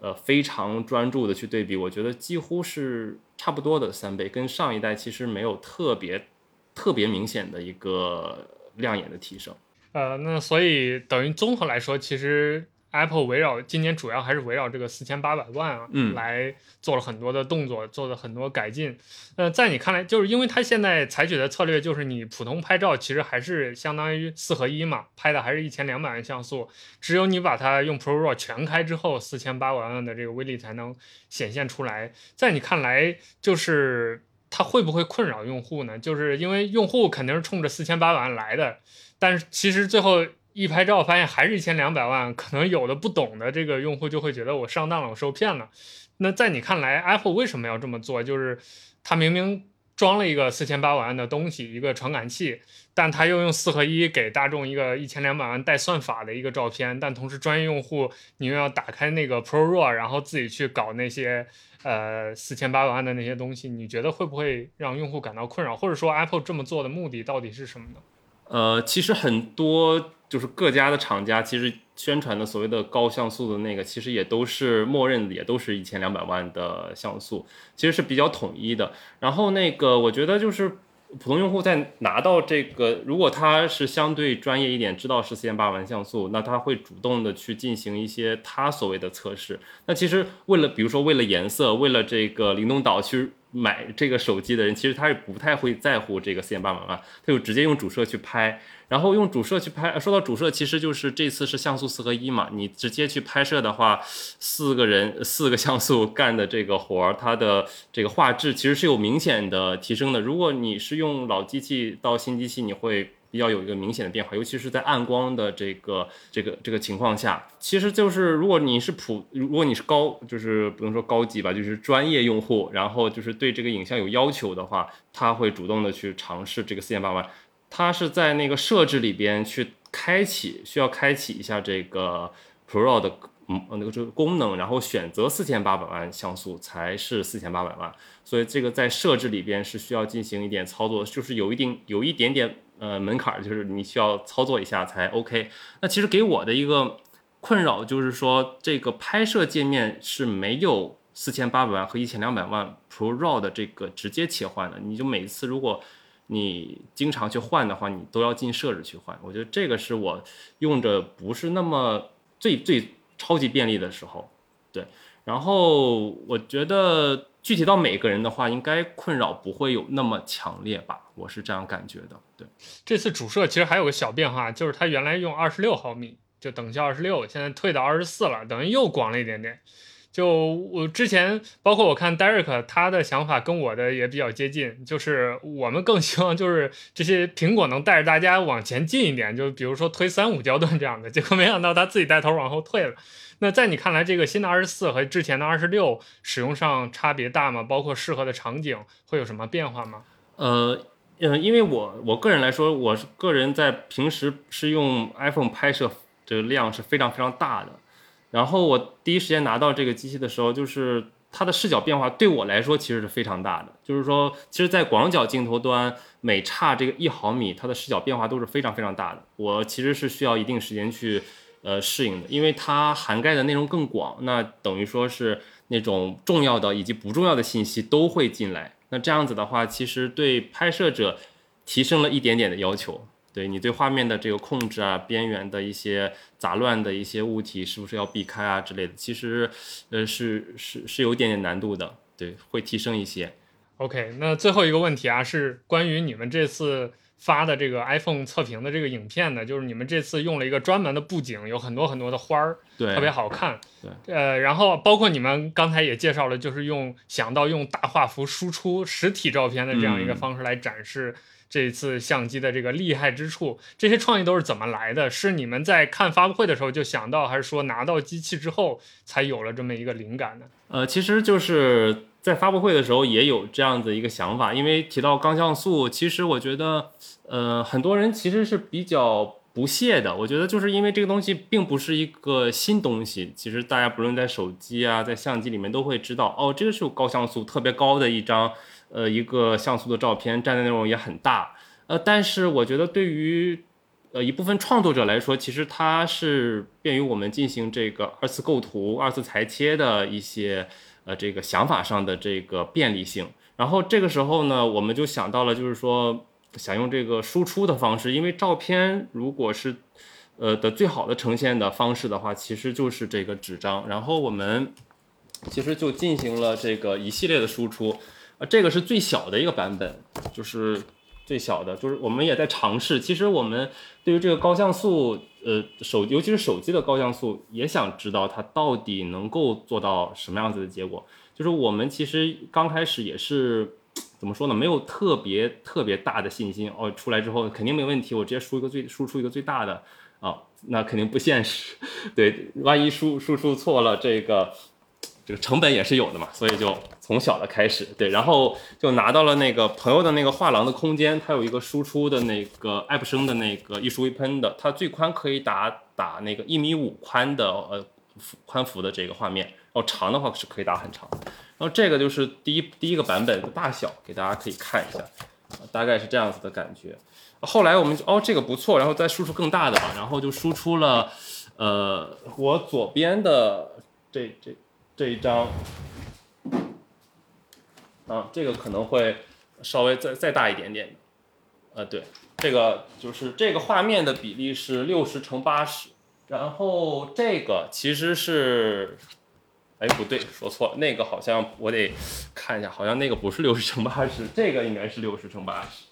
呃非常专注的去对比，我觉得几乎是差不多的三倍，跟上一代其实没有特别特别明显的一个亮眼的提升。呃，那所以等于综合来说，其实 Apple 围绕今年主要还是围绕这个四千八百万啊，嗯来做了很多的动作，做了很多改进。呃，在你看来，就是因为它现在采取的策略就是你普通拍照其实还是相当于四合一嘛，拍的还是一千两百万像素，只有你把它用 Pro RAW 全开之后，四千八百万的这个威力才能显现出来。在你看来，就是它会不会困扰用户呢？就是因为用户肯定是冲着四千八百万来的。但是其实最后一拍照发现还是一千两百万，可能有的不懂的这个用户就会觉得我上当了，我受骗了。那在你看来，Apple 为什么要这么做？就是它明明装了一个四千八百万的东西，一个传感器，但它又用四合一给大众一个一千两百万带算法的一个照片，但同时专业用户你又要打开那个 Pro RAW，然后自己去搞那些呃四千八百万的那些东西，你觉得会不会让用户感到困扰？或者说 Apple 这么做的目的到底是什么呢？呃，其实很多就是各家的厂家，其实宣传的所谓的高像素的那个，其实也都是默认的，也都是一千两百万的像素，其实是比较统一的。然后那个，我觉得就是普通用户在拿到这个，如果他是相对专业一点，知道是四千八百万像素，那他会主动的去进行一些他所谓的测试。那其实为了，比如说为了颜色，为了这个灵动岛去。买这个手机的人，其实他是不太会在乎这个四点八百万，他就直接用主摄去拍，然后用主摄去拍。说到主摄，其实就是这次是像素四合一嘛，你直接去拍摄的话，四个人四个像素干的这个活儿，它的这个画质其实是有明显的提升的。如果你是用老机器到新机器，你会。要有一个明显的变化，尤其是在暗光的这个这个这个情况下，其实就是如果你是普，如果你是高，就是不能说高级吧，就是专业用户，然后就是对这个影像有要求的话，他会主动的去尝试这个四千八万。他是在那个设置里边去开启，需要开启一下这个 Pro 的嗯那个这个功能，然后选择四千八百万像素才是四千八百万。所以这个在设置里边是需要进行一点操作，就是有一定有一点点。呃，门槛就是你需要操作一下才 OK。那其实给我的一个困扰就是说，这个拍摄界面是没有四千八百万和一千两百万 Pro RAW 的这个直接切换的。你就每次如果你经常去换的话，你都要进设置去换。我觉得这个是我用着不是那么最最超级便利的时候。对，然后我觉得。具体到每个人的话，应该困扰不会有那么强烈吧？我是这样感觉的。对，这次主摄其实还有个小变化，就是它原来用二十六毫米，就等效二十六，现在退到二十四了，等于又广了一点点。就我之前，包括我看 Derek 他的想法跟我的也比较接近，就是我们更希望就是这些苹果能带着大家往前进一点，就比如说推三五焦段这样的，结果没想到他自己带头往后退了。那在你看来，这个新的二十四和之前的二十六使用上差别大吗？包括适合的场景会有什么变化吗？呃，嗯，因为我我个人来说，我是个人在平时是用 iPhone 拍摄，的量是非常非常大的。然后我第一时间拿到这个机器的时候，就是它的视角变化对我来说其实是非常大的。就是说，其实，在广角镜头端，每差这个一毫米，它的视角变化都是非常非常大的。我其实是需要一定时间去。呃，适应的，因为它涵盖的内容更广，那等于说是那种重要的以及不重要的信息都会进来。那这样子的话，其实对拍摄者提升了一点点的要求。对你对画面的这个控制啊，边缘的一些杂乱的一些物体是不是要避开啊之类的，其实呃是是是有点点难度的。对，会提升一些。OK，那最后一个问题啊，是关于你们这次。发的这个 iPhone 测评的这个影片呢，就是你们这次用了一个专门的布景，有很多很多的花儿，对，特别好看。对，呃，然后包括你们刚才也介绍了，就是用想到用大画幅输出实体照片的这样一个方式来展示这一次相机的这个厉害之处。这些创意都是怎么来的？是你们在看发布会的时候就想到，还是说拿到机器之后才有了这么一个灵感呢？呃，其实就是在发布会的时候也有这样子一个想法，因为提到高像素，其实我觉得。呃，很多人其实是比较不屑的。我觉得就是因为这个东西并不是一个新东西，其实大家不论在手机啊，在相机里面都会知道，哦，这个是高像素特别高的一张，呃，一个像素的照片，占的内容也很大。呃，但是我觉得对于呃一部分创作者来说，其实它是便于我们进行这个二次构图、二次裁切的一些呃这个想法上的这个便利性。然后这个时候呢，我们就想到了，就是说想用这个输出的方式，因为照片如果是呃的最好的呈现的方式的话，其实就是这个纸张。然后我们其实就进行了这个一系列的输出，这个是最小的一个版本，就是最小的，就是我们也在尝试。其实我们对于这个高像素，呃，手尤其是手机的高像素，也想知道它到底能够做到什么样子的结果。就是我们其实刚开始也是怎么说呢？没有特别特别大的信心哦，出来之后肯定没问题，我直接输一个最输出一个最大的啊，那肯定不现实。对，万一输输出错了，这个这个成本也是有的嘛，所以就从小的开始，对，然后就拿到了那个朋友的那个画廊的空间，它有一个输出的那个爱普生的那个艺术微喷的，它最宽可以打打那个一米五宽的呃宽幅的这个画面。然后，长的话是可以打很长，然后这个就是第一第一个版本的大小，给大家可以看一下，大概是这样子的感觉。后来我们哦这个不错，然后再输出更大的吧，然后就输出了，呃，我左边的这这这一张，啊，这个可能会稍微再再大一点点，呃，对，这个就是这个画面的比例是六十乘八十，然后这个其实是。哎，不对，说错了，那个好像我得看一下，好像那个不是六十乘八十，这个应该是六十乘八十。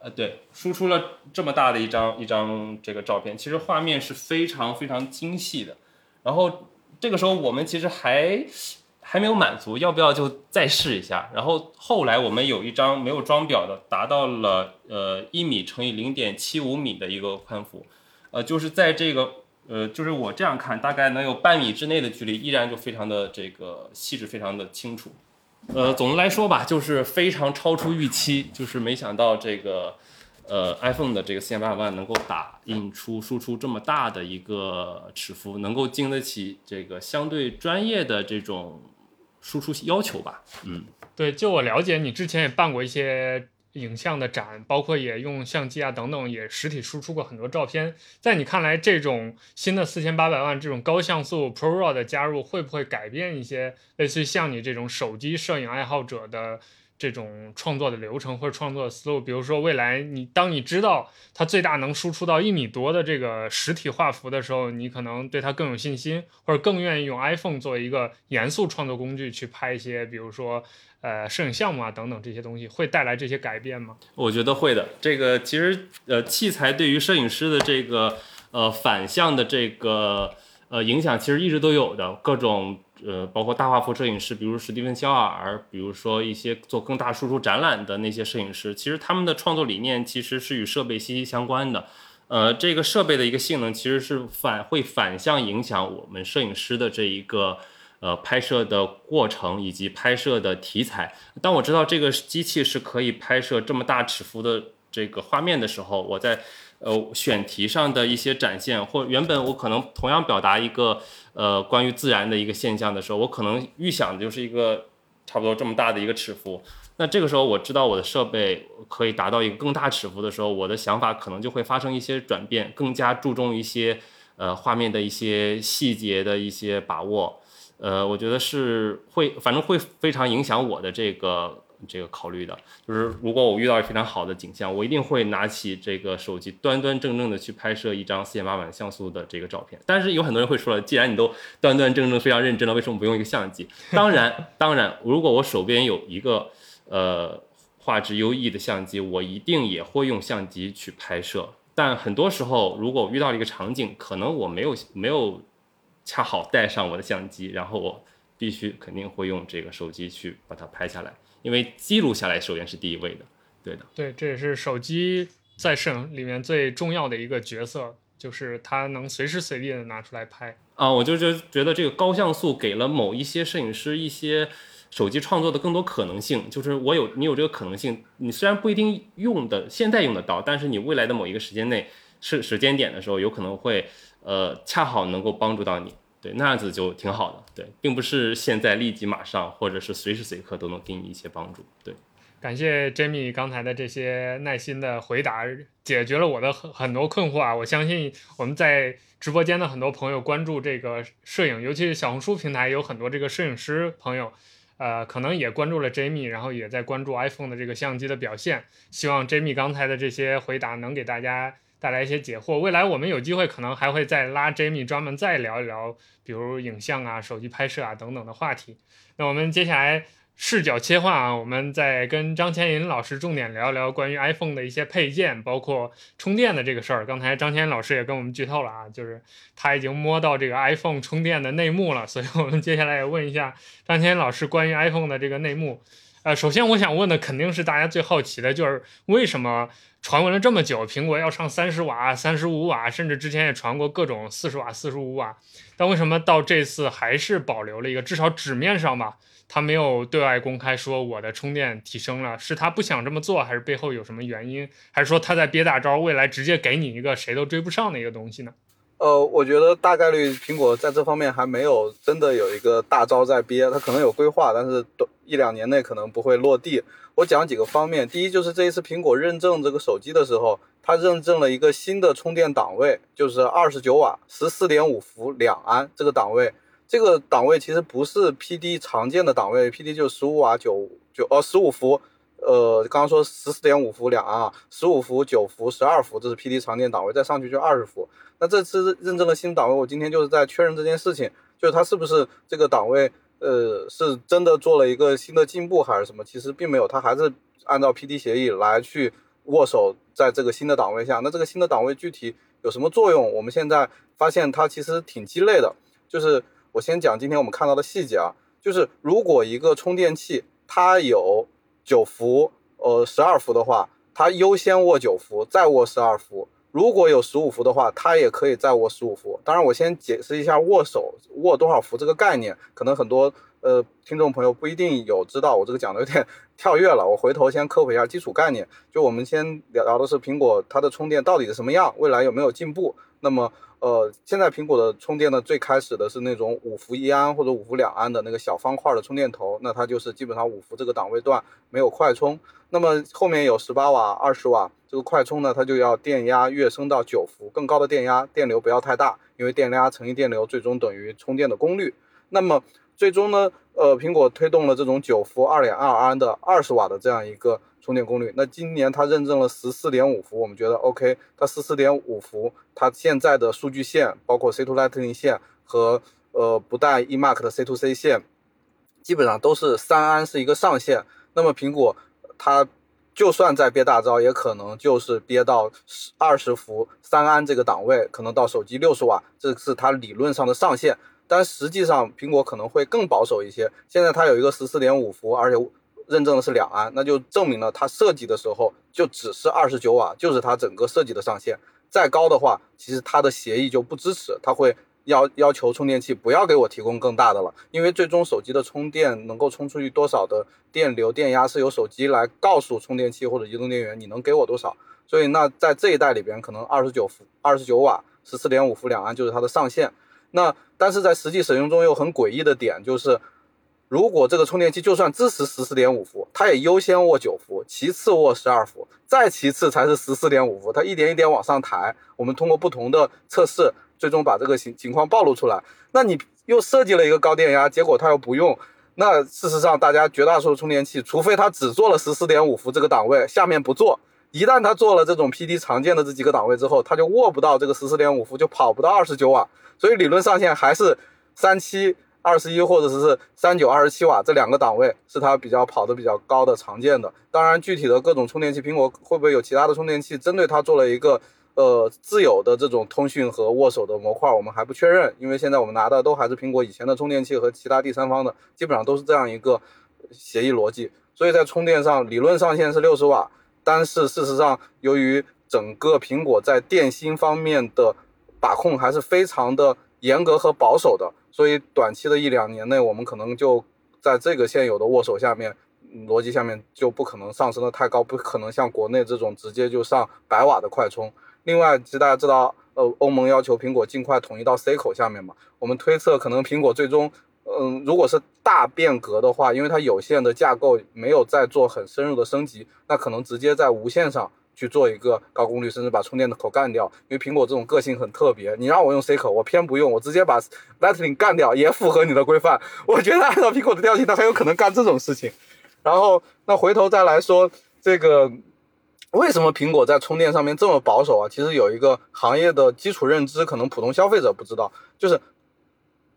呃，对，输出了这么大的一张一张这个照片，其实画面是非常非常精细的。然后这个时候我们其实还还没有满足，要不要就再试一下？然后后来我们有一张没有装裱的，达到了呃一米乘以零点七五米的一个宽幅，呃，就是在这个。呃，就是我这样看，大概能有半米之内的距离，依然就非常的这个细致，非常的清楚。呃，总的来说吧，就是非常超出预期，就是没想到这个呃 iPhone 的这个四千八百万能够打印出输出这么大的一个尺幅，能够经得起这个相对专业的这种输出要求吧。嗯，对，就我了解，你之前也办过一些。影像的展，包括也用相机啊等等，也实体输出过很多照片。在你看来，这种新的四千八百万这种高像素 ProRAW 的加入，会不会改变一些类似于像你这种手机摄影爱好者的这种创作的流程或者创作的思路？比如说，未来你当你知道它最大能输出到一米多的这个实体画幅的时候，你可能对它更有信心，或者更愿意用 iPhone 作为一个严肃创作工具去拍一些，比如说。呃，摄影项目啊，等等这些东西会带来这些改变吗？我觉得会的。这个其实呃，器材对于摄影师的这个呃反向的这个呃影响，其实一直都有的。各种呃，包括大画幅摄影师，比如史蒂芬肖尔，比如说一些做更大输出展览的那些摄影师，其实他们的创作理念其实是与设备息息相关的。呃，这个设备的一个性能，其实是反会反向影响我们摄影师的这一个。呃，拍摄的过程以及拍摄的题材。当我知道这个机器是可以拍摄这么大尺幅的这个画面的时候，我在呃选题上的一些展现，或原本我可能同样表达一个呃关于自然的一个现象的时候，我可能预想的就是一个差不多这么大的一个尺幅。那这个时候我知道我的设备可以达到一个更大尺幅的时候，我的想法可能就会发生一些转变，更加注重一些呃画面的一些细节的一些把握。呃，我觉得是会，反正会非常影响我的这个这个考虑的。就是如果我遇到非常好的景象，我一定会拿起这个手机，端端正正的去拍摄一张四千八百万像素的这个照片。但是有很多人会说了，既然你都端端正正、非常认真了，为什么不用一个相机？当然，当然，如果我手边有一个呃画质优异的相机，我一定也会用相机去拍摄。但很多时候，如果我遇到了一个场景，可能我没有没有。恰好带上我的相机，然后我必须肯定会用这个手机去把它拍下来，因为记录下来首先是第一位的。对的，对，这也是手机在摄影里面最重要的一个角色，就是它能随时随地的拿出来拍。啊，我就觉觉得这个高像素给了某一些摄影师一些手机创作的更多可能性，就是我有你有这个可能性，你虽然不一定用的现在用得到，但是你未来的某一个时间内。是时间点的时候，有可能会呃恰好能够帮助到你。对，那样子就挺好的。对，并不是现在立即马上，或者是随时随刻都能给你一些帮助。对，感谢 Jamie 刚才的这些耐心的回答，解决了我的很很多困惑啊！我相信我们在直播间的很多朋友关注这个摄影，尤其是小红书平台有很多这个摄影师朋友，呃，可能也关注了 Jamie，然后也在关注 iPhone 的这个相机的表现。希望 Jamie 刚才的这些回答能给大家。带来一些解惑。未来我们有机会可能还会再拉 Jamie 专门再聊一聊，比如影像啊、手机拍摄啊等等的话题。那我们接下来视角切换啊，我们再跟张千银老师重点聊一聊关于 iPhone 的一些配件，包括充电的这个事儿。刚才张千银老师也跟我们剧透了啊，就是他已经摸到这个 iPhone 充电的内幕了。所以我们接下来也问一下张千银老师关于 iPhone 的这个内幕。呃，首先我想问的肯定是大家最好奇的，就是为什么传闻了这么久，苹果要上三十瓦、三十五瓦，甚至之前也传过各种四十瓦、四十五瓦，但为什么到这次还是保留了一个，至少纸面上吧，他没有对外公开说我的充电提升了，是他不想这么做，还是背后有什么原因，还是说他在憋大招，未来直接给你一个谁都追不上的一个东西呢？呃，我觉得大概率苹果在这方面还没有真的有一个大招在憋，它可能有规划，但是短一两年内可能不会落地。我讲几个方面，第一就是这一次苹果认证这个手机的时候，它认证了一个新的充电档位，就是二十九瓦、十四点五伏两安这个档位。这个档位其实不是 PD 常见的档位，PD 就十五瓦九九哦十五伏。呃，刚刚说十四点五伏两安啊，十五伏、九伏、十二伏，这是 PD 常见档位，再上去就二十伏。那这次认证了新档位，我今天就是在确认这件事情，就是它是不是这个档位，呃，是真的做了一个新的进步还是什么？其实并没有，它还是按照 PD 协议来去握手在这个新的档位下。那这个新的档位具体有什么作用？我们现在发现它其实挺鸡肋的。就是我先讲今天我们看到的细节啊，就是如果一个充电器它有九伏，呃，十二伏的话，它优先握九伏，再握十二伏。如果有十五伏的话，它也可以再握十五伏。当然，我先解释一下握手握多少伏这个概念，可能很多呃听众朋友不一定有知道。我这个讲的有点跳跃了，我回头先科普一下基础概念。就我们先聊聊的是苹果它的充电到底是什么样，未来有没有进步？那么。呃，现在苹果的充电呢，最开始的是那种五伏一安或者五伏两安的那个小方块的充电头，那它就是基本上五伏这个档位段没有快充。那么后面有十八瓦、二十瓦这个快充呢，它就要电压跃升到九伏，更高的电压，电流不要太大，因为电压乘以电流最终等于充电的功率。那么最终呢，呃，苹果推动了这种九伏二点二安的二十瓦的这样一个。充电功率，那今年它认证了十四点五伏，我们觉得 OK。它十四点五伏，它现在的数据线，包括 C to Lightning 线和呃不带 eMark 的 C to C 线，基本上都是三安是一个上限。那么苹果它就算再憋大招，也可能就是憋到十二十伏三安这个档位，可能到手机六十瓦，这是它理论上的上限。但实际上苹果可能会更保守一些。现在它有一个十四点五伏，而且。认证的是两安，那就证明了它设计的时候就只是二十九瓦，就是它整个设计的上限。再高的话，其实它的协议就不支持，它会要要求充电器不要给我提供更大的了，因为最终手机的充电能够充出去多少的电流、电压是由手机来告诉充电器或者移动电源你能给我多少。所以那在这一代里边，可能二十九伏、二十九瓦、十四点五伏两安就是它的上限。那但是在实际使用中又很诡异的点就是。如果这个充电器就算支持十四点五伏，它也优先握九伏，其次握十二伏，再其次才是十四点五伏。它一点一点往上抬。我们通过不同的测试，最终把这个情情况暴露出来。那你又设计了一个高电压，结果它又不用。那事实上，大家绝大多数充电器，除非它只做了十四点五伏这个档位，下面不做。一旦它做了这种 PD 常见的这几个档位之后，它就握不到这个十四点五伏，就跑不到二十九瓦。所以理论上限还是三七。二十一或者是是三九二十七瓦这两个档位是它比较跑的比较高的常见的。当然，具体的各种充电器，苹果会不会有其他的充电器针对它做了一个呃自有的这种通讯和握手的模块，我们还不确认。因为现在我们拿的都还是苹果以前的充电器和其他第三方的，基本上都是这样一个协议逻辑。所以在充电上，理论上限是六十瓦，但是事实上，由于整个苹果在电芯方面的把控还是非常的严格和保守的。所以短期的一两年内，我们可能就在这个现有的握手下面逻辑下面就不可能上升的太高，不可能像国内这种直接就上百瓦的快充。另外，其实大家知道，呃，欧盟要求苹果尽快统一到 C 口下面嘛。我们推测，可能苹果最终，嗯，如果是大变革的话，因为它有线的架构没有再做很深入的升级，那可能直接在无线上去做一个高功率，甚至把充电的口干掉。因为苹果这种个性很特别，你让我用 C 口，我偏不用，我直接把 Lightning 干掉，也符合你的规范。我觉得按照苹果的调性，它很有可能干这种事情。然后，那回头再来说这个。为什么苹果在充电上面这么保守啊？其实有一个行业的基础认知，可能普通消费者不知道，就是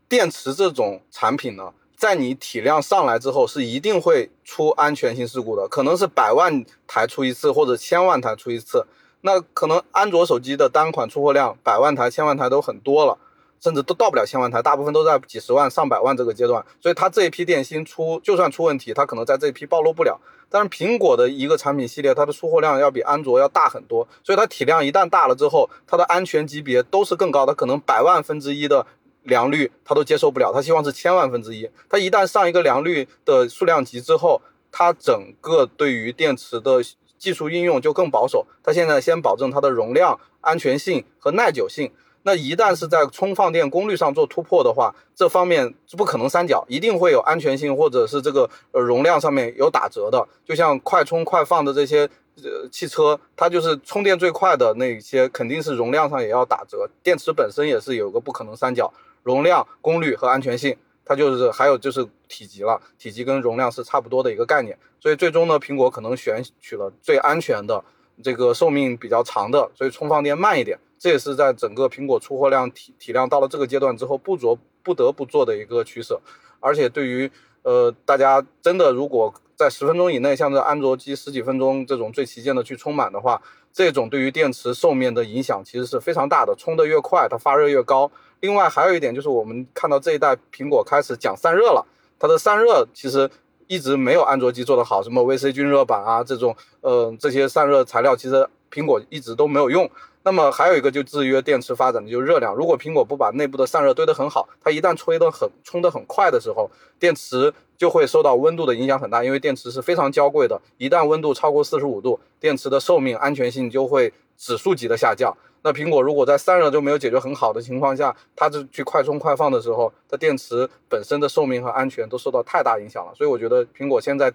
电池这种产品呢，在你体量上来之后，是一定会出安全性事故的，可能是百万台出一次，或者千万台出一次。那可能安卓手机的单款出货量，百万台、千万台都很多了。甚至都到不了千万台，大部分都在几十万、上百万这个阶段，所以它这一批电芯出，就算出问题，它可能在这一批暴露不了。但是苹果的一个产品系列，它的出货量要比安卓要大很多，所以它体量一旦大了之后，它的安全级别都是更高的，可能百万分之一的良率它都接受不了，它希望是千万分之一。它一旦上一个良率的数量级之后，它整个对于电池的技术应用就更保守。它现在先保证它的容量、安全性和耐久性。那一旦是在充放电功率上做突破的话，这方面是不可能三角，一定会有安全性或者是这个呃容量上面有打折的。就像快充快放的这些呃汽车，它就是充电最快的那些，肯定是容量上也要打折。电池本身也是有个不可能三角，容量、功率和安全性，它就是还有就是体积了，体积跟容量是差不多的一个概念。所以最终呢，苹果可能选取了最安全的，这个寿命比较长的，所以充放电慢一点。这也是在整个苹果出货量体体量到了这个阶段之后，不着不得不做的一个取舍。而且对于呃大家真的如果在十分钟以内，像这安卓机十几分钟这种最旗舰的去充满的话，这种对于电池寿命的影响其实是非常大的。充的越快，它发热越高。另外还有一点就是，我们看到这一代苹果开始讲散热了，它的散热其实一直没有安卓机做得好，什么 VC 均热板啊这种，呃这些散热材料其实苹果一直都没有用。那么还有一个就制约电池发展的就是热量。如果苹果不把内部的散热堆得很好，它一旦吹得很充得很快的时候，电池就会受到温度的影响很大。因为电池是非常娇贵的，一旦温度超过四十五度，电池的寿命、安全性就会指数级的下降。那苹果如果在散热就没有解决很好的情况下，它就去快充快放的时候，它电池本身的寿命和安全都受到太大影响了。所以我觉得苹果现在。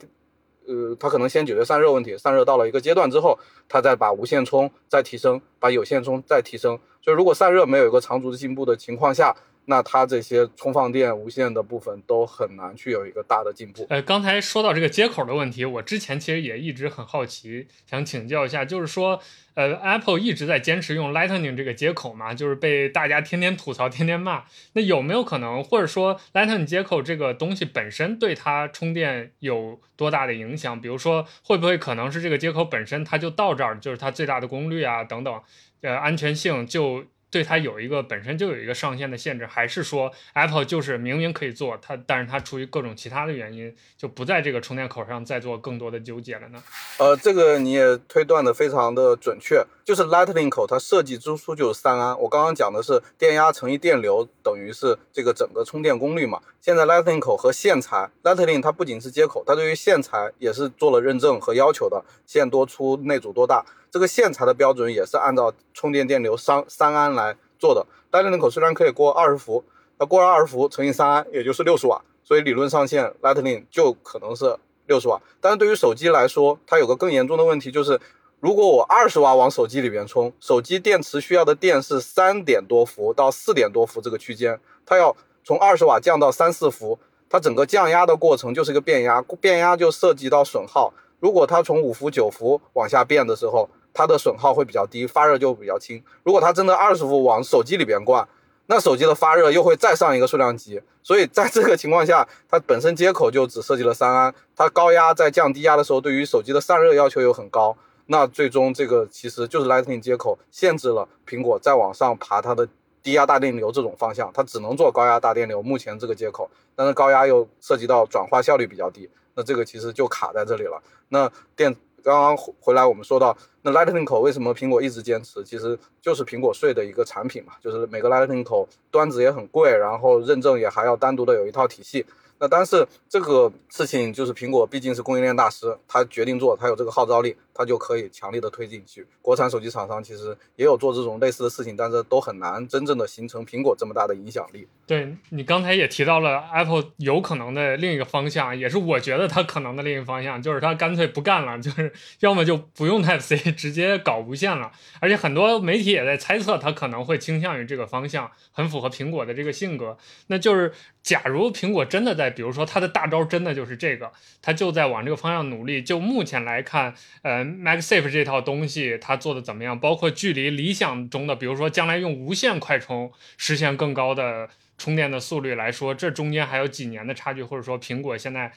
呃，它可能先解决散热问题，散热到了一个阶段之后，它再把无线充再提升，把有线充再提升。所以如果散热没有一个长足的进步的情况下，那它这些充放电无线的部分都很难去有一个大的进步。呃，刚才说到这个接口的问题，我之前其实也一直很好奇，想请教一下，就是说，呃，Apple 一直在坚持用 Lightning 这个接口嘛，就是被大家天天吐槽、天天骂。那有没有可能，或者说 Lightning 接口这个东西本身对它充电有多大的影响？比如说，会不会可能是这个接口本身它就到这儿，就是它最大的功率啊等等，呃，安全性就。对它有一个本身就有一个上限的限制，还是说 Apple 就是明明可以做它，但是它出于各种其他的原因，就不在这个充电口上再做更多的纠结了呢？呃，这个你也推断的非常的准确，就是 Lightning 口它设计之初就是三安。我刚刚讲的是电压乘以电流等于是这个整个充电功率嘛。现在 Lightning 口和线材，Lightning 它不仅是接口，它对于线材也是做了认证和要求的，线多粗，内阻多大。这个线材的标准也是按照充电电流三三安来做的。单电路口虽然可以过二十伏，那过了二十伏乘以三安，也就是六十瓦，所以理论上线 Lightning 就可能是六十瓦。但是对于手机来说，它有个更严重的问题，就是如果我二十瓦往手机里边充，手机电池需要的电是三点多伏到四点多伏这个区间，它要从二十瓦降到三四伏，它整个降压的过程就是一个变压，变压就涉及到损耗。如果它从五伏九伏往下变的时候，它的损耗会比较低，发热就比较轻。如果它真的二十伏往手机里边灌，那手机的发热又会再上一个数量级。所以在这个情况下，它本身接口就只设计了三安，它高压在降低压的时候，对于手机的散热要求又很高。那最终这个其实就是 Lightning 接口限制了苹果再往上爬它的低压大电流这种方向，它只能做高压大电流。目前这个接口，但是高压又涉及到转化效率比较低，那这个其实就卡在这里了。那电。刚刚回来，我们说到那 Lightning 口为什么苹果一直坚持，其实就是苹果税的一个产品嘛，就是每个 Lightning 口端子也很贵，然后认证也还要单独的有一套体系。那但是这个事情就是苹果毕竟是供应链大师，他决定做，他有这个号召力，它就可以强力的推进去。国产手机厂商其实也有做这种类似的事情，但是都很难真正的形成苹果这么大的影响力。对你刚才也提到了 Apple 有可能的另一个方向，也是我觉得它可能的另一个方向，就是它干脆不干了，就是 要么就不用 Type C，直接搞无线了。而且很多媒体也在猜测，它可能会倾向于这个方向，很符合苹果的这个性格。那就是假如苹果真的在，比如说它的大招真的就是这个，它就在往这个方向努力。就目前来看，呃，MagSafe 这套东西它做的怎么样？包括距离理想中的，比如说将来用无线快充实现更高的。充电的速率来说，这中间还有几年的差距，或者说苹果现在，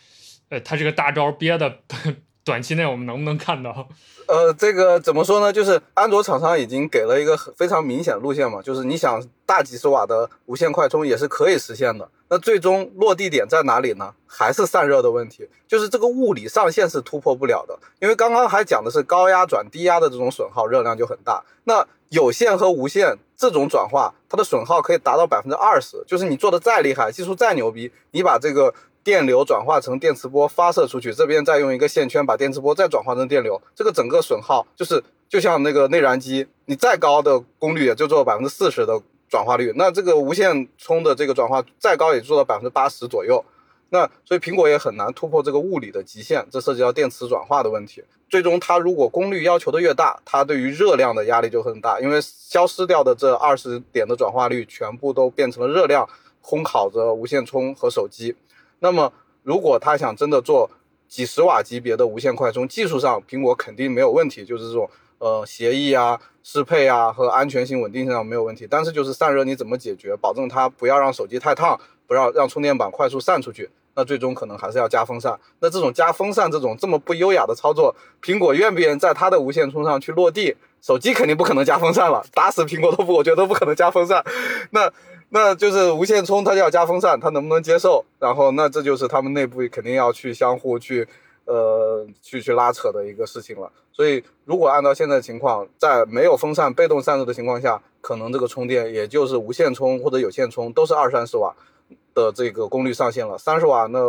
呃，它这个大招憋的，短期内我们能不能看到？呃，这个怎么说呢？就是安卓厂商已经给了一个非常明显的路线嘛，就是你想大几十瓦的无线快充也是可以实现的。那最终落地点在哪里呢？还是散热的问题，就是这个物理上限是突破不了的。因为刚刚还讲的是高压转低压的这种损耗，热量就很大。那有线和无线这种转化，它的损耗可以达到百分之二十。就是你做的再厉害，技术再牛逼，你把这个电流转化成电磁波发射出去，这边再用一个线圈把电磁波再转化成电流，这个整个损耗就是就像那个内燃机，你再高的功率也就做百分之四十的转化率。那这个无线充的这个转化再高也做到百分之八十左右。那所以苹果也很难突破这个物理的极限，这涉及到电磁转化的问题。最终它如果功率要求的越大，它对于热量的压力就很大，因为消失掉的这二十点的转化率全部都变成了热量，烘烤着无线充和手机。那么如果他想真的做几十瓦级别的无线快充，技术上苹果肯定没有问题，就是这种呃协议啊、适配啊和安全性、稳定性上没有问题。但是就是散热你怎么解决，保证它不要让手机太烫，不要让充电板快速散出去。那最终可能还是要加风扇。那这种加风扇这种这么不优雅的操作，苹果愿不愿在它的无线充上去落地？手机肯定不可能加风扇了，打死苹果都不，我觉得都不可能加风扇。那那就是无线充它要加风扇，它能不能接受？然后那这就是他们内部肯定要去相互去呃去去拉扯的一个事情了。所以如果按照现在情况，在没有风扇被动散热的情况下，可能这个充电也就是无线充或者有线充都是二三十瓦。的这个功率上限了，三十瓦那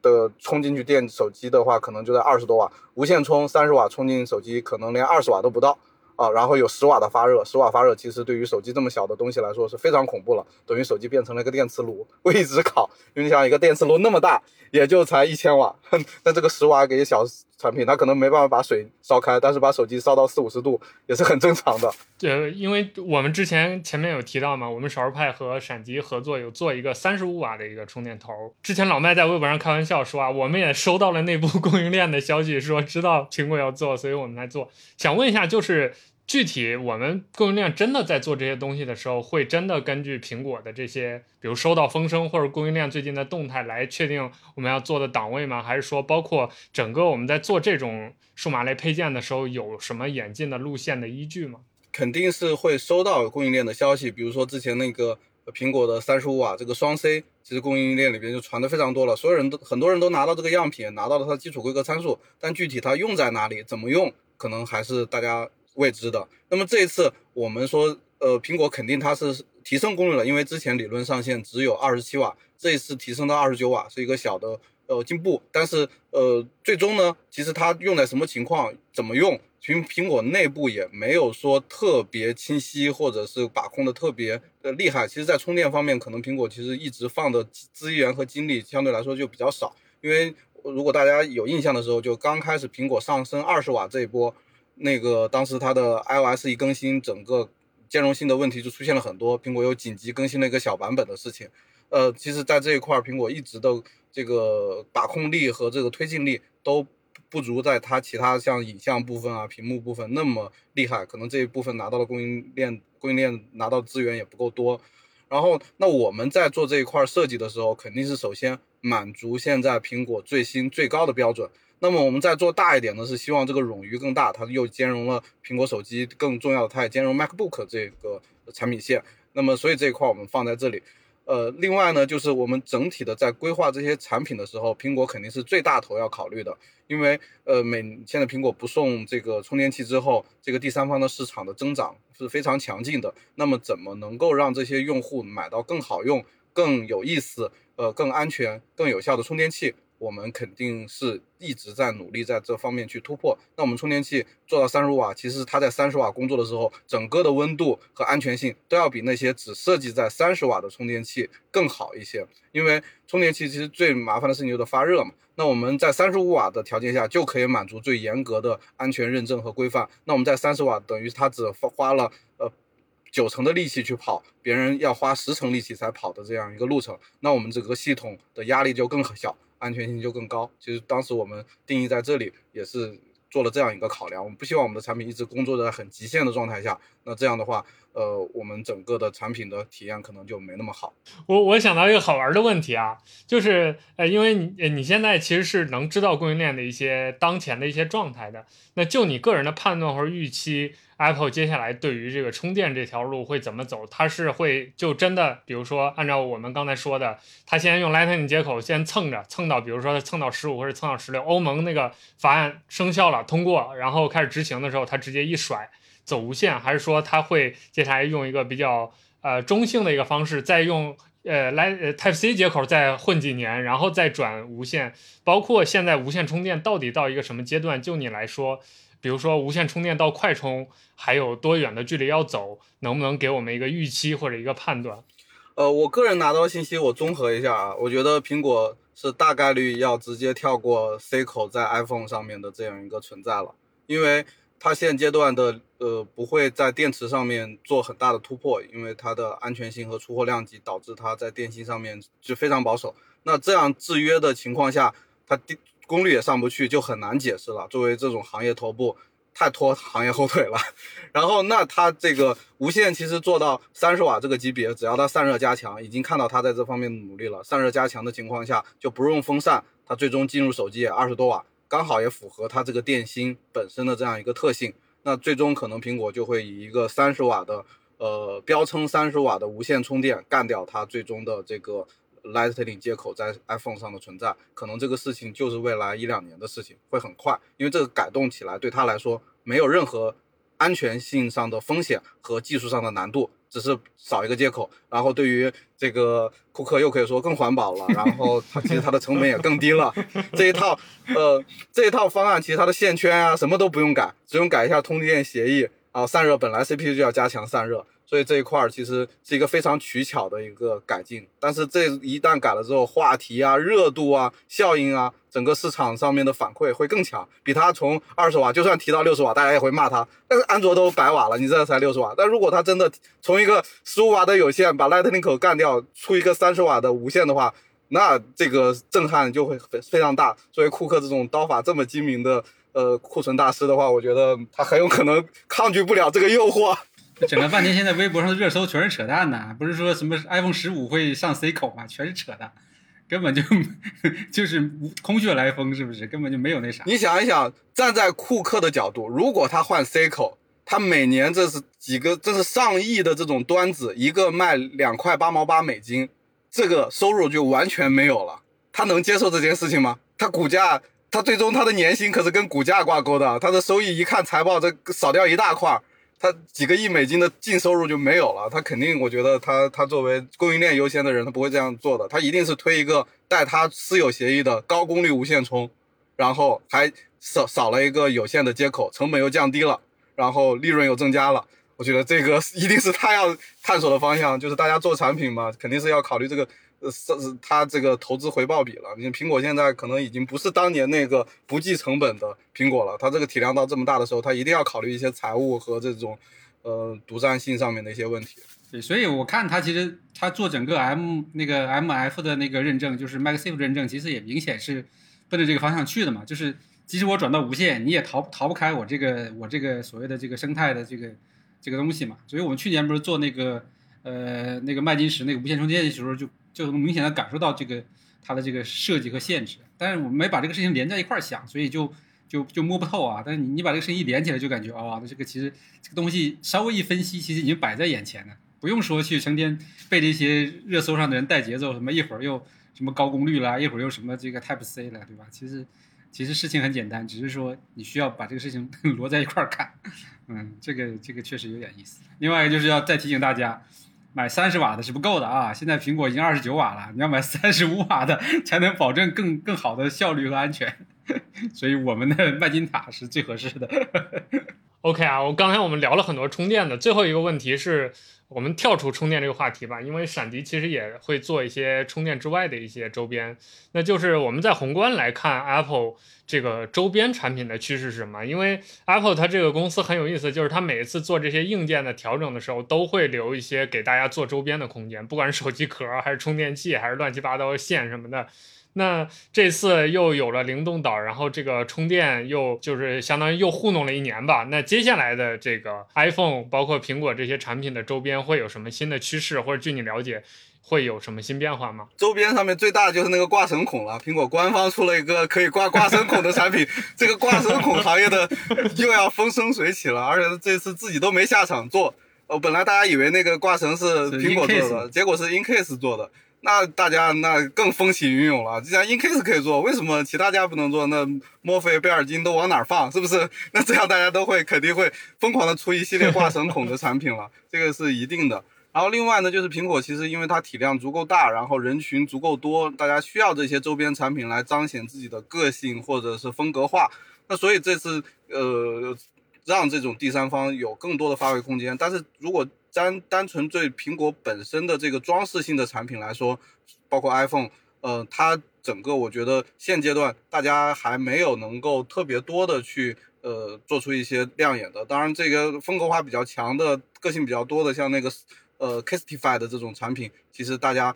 的充进去电手机的话，可能就在二十多瓦，无线充三十瓦充进手机，可能连二十瓦都不到啊。然后有十瓦的发热，十瓦发热其实对于手机这么小的东西来说是非常恐怖了，等于手机变成了一个电磁炉，一直 烤。因为你想一个电磁炉那么大，也就才一千瓦，那这个十瓦给小。产品它可能没办法把水烧开，但是把手机烧到四五十度也是很正常的。对，因为我们之前前面有提到嘛，我们少儿派和闪极合作有做一个三十五瓦的一个充电头。之前老麦在微博上开玩笑说啊，我们也收到了内部供应链的消息，说知道苹果要做，所以我们来做。想问一下，就是。具体我们供应链真的在做这些东西的时候，会真的根据苹果的这些，比如收到风声或者供应链最近的动态来确定我们要做的档位吗？还是说包括整个我们在做这种数码类配件的时候，有什么演进的路线的依据吗？肯定是会收到供应链的消息，比如说之前那个苹果的三十五瓦这个双 C，其实供应链里边就传的非常多了，所有人都很多人都拿到这个样品，拿到了它的基础规格参数，但具体它用在哪里，怎么用，可能还是大家。未知的。那么这一次我们说，呃，苹果肯定它是提升功率了，因为之前理论上限只有二十七瓦，这一次提升到二十九瓦，是一个小的呃进步。但是呃，最终呢，其实它用在什么情况，怎么用，苹苹果内部也没有说特别清晰，或者是把控的特别的厉害。其实，在充电方面，可能苹果其实一直放的资源和精力相对来说就比较少。因为如果大家有印象的时候，就刚开始苹果上升二十瓦这一波。那个当时它的 iOS 一更新，整个兼容性的问题就出现了很多。苹果又紧急更新了一个小版本的事情。呃，其实，在这一块，苹果一直的这个把控力和这个推进力都不如在它其他像影像部分啊、屏幕部分那么厉害。可能这一部分拿到的供应链供应链拿到资源也不够多。然后，那我们在做这一块设计的时候，肯定是首先满足现在苹果最新最高的标准。那么我们再做大一点呢，是希望这个冗余更大，它又兼容了苹果手机，更重要的它也兼容 MacBook 这个产品线。那么所以这一块我们放在这里。呃，另外呢，就是我们整体的在规划这些产品的时候，苹果肯定是最大头要考虑的，因为呃每现在苹果不送这个充电器之后，这个第三方的市场的增长是非常强劲的。那么怎么能够让这些用户买到更好用、更有意思、呃更安全、更有效的充电器？我们肯定是一直在努力在这方面去突破。那我们充电器做到三十瓦，其实它在三十瓦工作的时候，整个的温度和安全性都要比那些只设计在三十瓦的充电器更好一些。因为充电器其实最麻烦的事情就是发热嘛。那我们在三十五瓦的条件下就可以满足最严格的安全认证和规范。那我们在三十瓦，等于它只花了呃。九成的力气去跑，别人要花十成力气才跑的这样一个路程，那我们整个系统的压力就更小，安全性就更高。其实当时我们定义在这里也是做了这样一个考量，我们不希望我们的产品一直工作在很极限的状态下，那这样的话。呃，我们整个的产品的体验可能就没那么好。我我想到一个好玩的问题啊，就是呃，因为你你现在其实是能知道供应链的一些当前的一些状态的，那就你个人的判断或者预期，Apple 接下来对于这个充电这条路会怎么走？它是会就真的，比如说按照我们刚才说的，它先用 Lightning 接口先蹭着蹭到，比如说它蹭到十五或者蹭到十六，欧盟那个法案生效了通过，然后开始执行的时候，它直接一甩。走无线，还是说它会接下来用一个比较呃中性的一个方式，再用呃来呃 Type C 接口再混几年，然后再转无线？包括现在无线充电到底到一个什么阶段？就你来说，比如说无线充电到快充还有多远的距离要走？能不能给我们一个预期或者一个判断？呃，我个人拿到信息，我综合一下啊，我觉得苹果是大概率要直接跳过 C 口在 iPhone 上面的这样一个存在了，因为。它现阶段的呃不会在电池上面做很大的突破，因为它的安全性和出货量级导致它在电芯上面就非常保守。那这样制约的情况下，它电功率也上不去，就很难解释了。作为这种行业头部，太拖行业后腿了。然后那它这个无线其实做到三十瓦这个级别，只要它散热加强，已经看到它在这方面努力了。散热加强的情况下，就不用风扇，它最终进入手机也二十多瓦。刚好也符合它这个电芯本身的这样一个特性，那最终可能苹果就会以一个三十瓦的，呃，标称三十瓦的无线充电干掉它最终的这个 Lightning 接口在 iPhone 上的存在，可能这个事情就是未来一两年的事情，会很快，因为这个改动起来对他来说没有任何安全性上的风险和技术上的难度。只是少一个接口，然后对于这个库克又可以说更环保了，然后它其实它的成本也更低了。这一套呃这一套方案其实它的线圈啊什么都不用改，只用改一下通电协议啊散热本来 CPU 就要加强散热。所以这一块儿其实是一个非常取巧的一个改进，但是这一旦改了之后，话题啊、热度啊、效应啊，整个市场上面的反馈会更强。比它从二十瓦，就算提到六十瓦，大家也会骂它。但是安卓都百瓦了，你这才六十瓦。但如果它真的从一个十五瓦的有线把 Lightning 口干掉，出一个三十瓦的无线的话，那这个震撼就会非非常大。作为库克这种刀法这么精明的呃库存大师的话，我觉得他很有可能抗拒不了这个诱惑。整了半天，现在微博上的热搜全是扯淡的，不是说什么 iPhone 十五会上 C 口吗？全是扯淡，根本就 就是空穴来风，是不是？根本就没有那啥。你想一想，站在库克的角度，如果他换 C 口，他每年这是几个，这是上亿的这种端子，一个卖两块八毛八美金，这个收入就完全没有了。他能接受这件事情吗？他股价，他最终他的年薪可是跟股价挂钩的，他的收益一看财报，这少掉一大块。他几个亿美金的净收入就没有了，他肯定，我觉得他他作为供应链优先的人，他不会这样做的，他一定是推一个带他私有协议的高功率无线充，然后还少少了一个有线的接口，成本又降低了，然后利润又增加了，我觉得这个一定是他要探索的方向，就是大家做产品嘛，肯定是要考虑这个。呃，是是，它这个投资回报比了。你苹果现在可能已经不是当年那个不计成本的苹果了。它这个体量到这么大的时候，它一定要考虑一些财务和这种，呃，独占性上面的一些问题。对，所以我看它其实它做整个 M 那个 MF 的那个认证，就是 MagSafe 认证，其实也明显是奔着这个方向去的嘛。就是即使我转到无线，你也逃逃不开我这个我这个所谓的这个生态的这个这个东西嘛。所以我们去年不是做那个呃那个麦金石那个无线充电的时候就。就能明显的感受到这个它的这个设计和限制，但是我们没把这个事情连在一块儿想，所以就就就摸不透啊。但是你你把这个事情一连起来，就感觉哦，那这个其实这个东西稍微一分析，其实已经摆在眼前了，不用说去成天被这些热搜上的人带节奏，什么一会儿又什么高功率啦，一会儿又什么这个 Type C 了，对吧？其实其实事情很简单，只是说你需要把这个事情 摞在一块儿看。嗯，这个这个确实有点意思。另外就是要再提醒大家。买三十瓦的是不够的啊！现在苹果已经二十九瓦了，你要买三十五瓦的才能保证更更好的效率和安全。所以我们的麦金塔是最合适的。OK 啊，我刚才我们聊了很多充电的，最后一个问题是。我们跳出充电这个话题吧，因为闪迪其实也会做一些充电之外的一些周边。那就是我们在宏观来看，Apple 这个周边产品的趋势是什么？因为 Apple 它这个公司很有意思，就是它每一次做这些硬件的调整的时候，都会留一些给大家做周边的空间，不管是手机壳还是充电器，还是乱七八糟的线什么的。那这次又有了灵动岛，然后这个充电又就是相当于又糊弄了一年吧。那接下来的这个 iPhone，包括苹果这些产品的周边会有什么新的趋势，或者据你了解会有什么新变化吗？周边上面最大的就是那个挂绳孔了，苹果官方出了一个可以挂挂绳孔的产品，这个挂绳孔行业的又要风生水起了，而且这次自己都没下场做。哦，本来大家以为那个挂绳是苹果做的，结果是 Incase 做的。那大家那更风起云涌了，既然 Incase 可以做，为什么其他家不能做？那墨菲、贝尔金都往哪儿放？是不是？那这样大家都会肯定会疯狂的出一系列挂绳孔的产品了，这个是一定的。然后另外呢，就是苹果其实因为它体量足够大，然后人群足够多，大家需要这些周边产品来彰显自己的个性或者是风格化。那所以这次呃，让这种第三方有更多的发挥空间。但是如果单单纯对苹果本身的这个装饰性的产品来说，包括 iPhone，呃，它整个我觉得现阶段大家还没有能够特别多的去呃做出一些亮眼的。当然，这个风格化比较强的、个性比较多的，像那个呃 Castify 的这种产品，其实大家。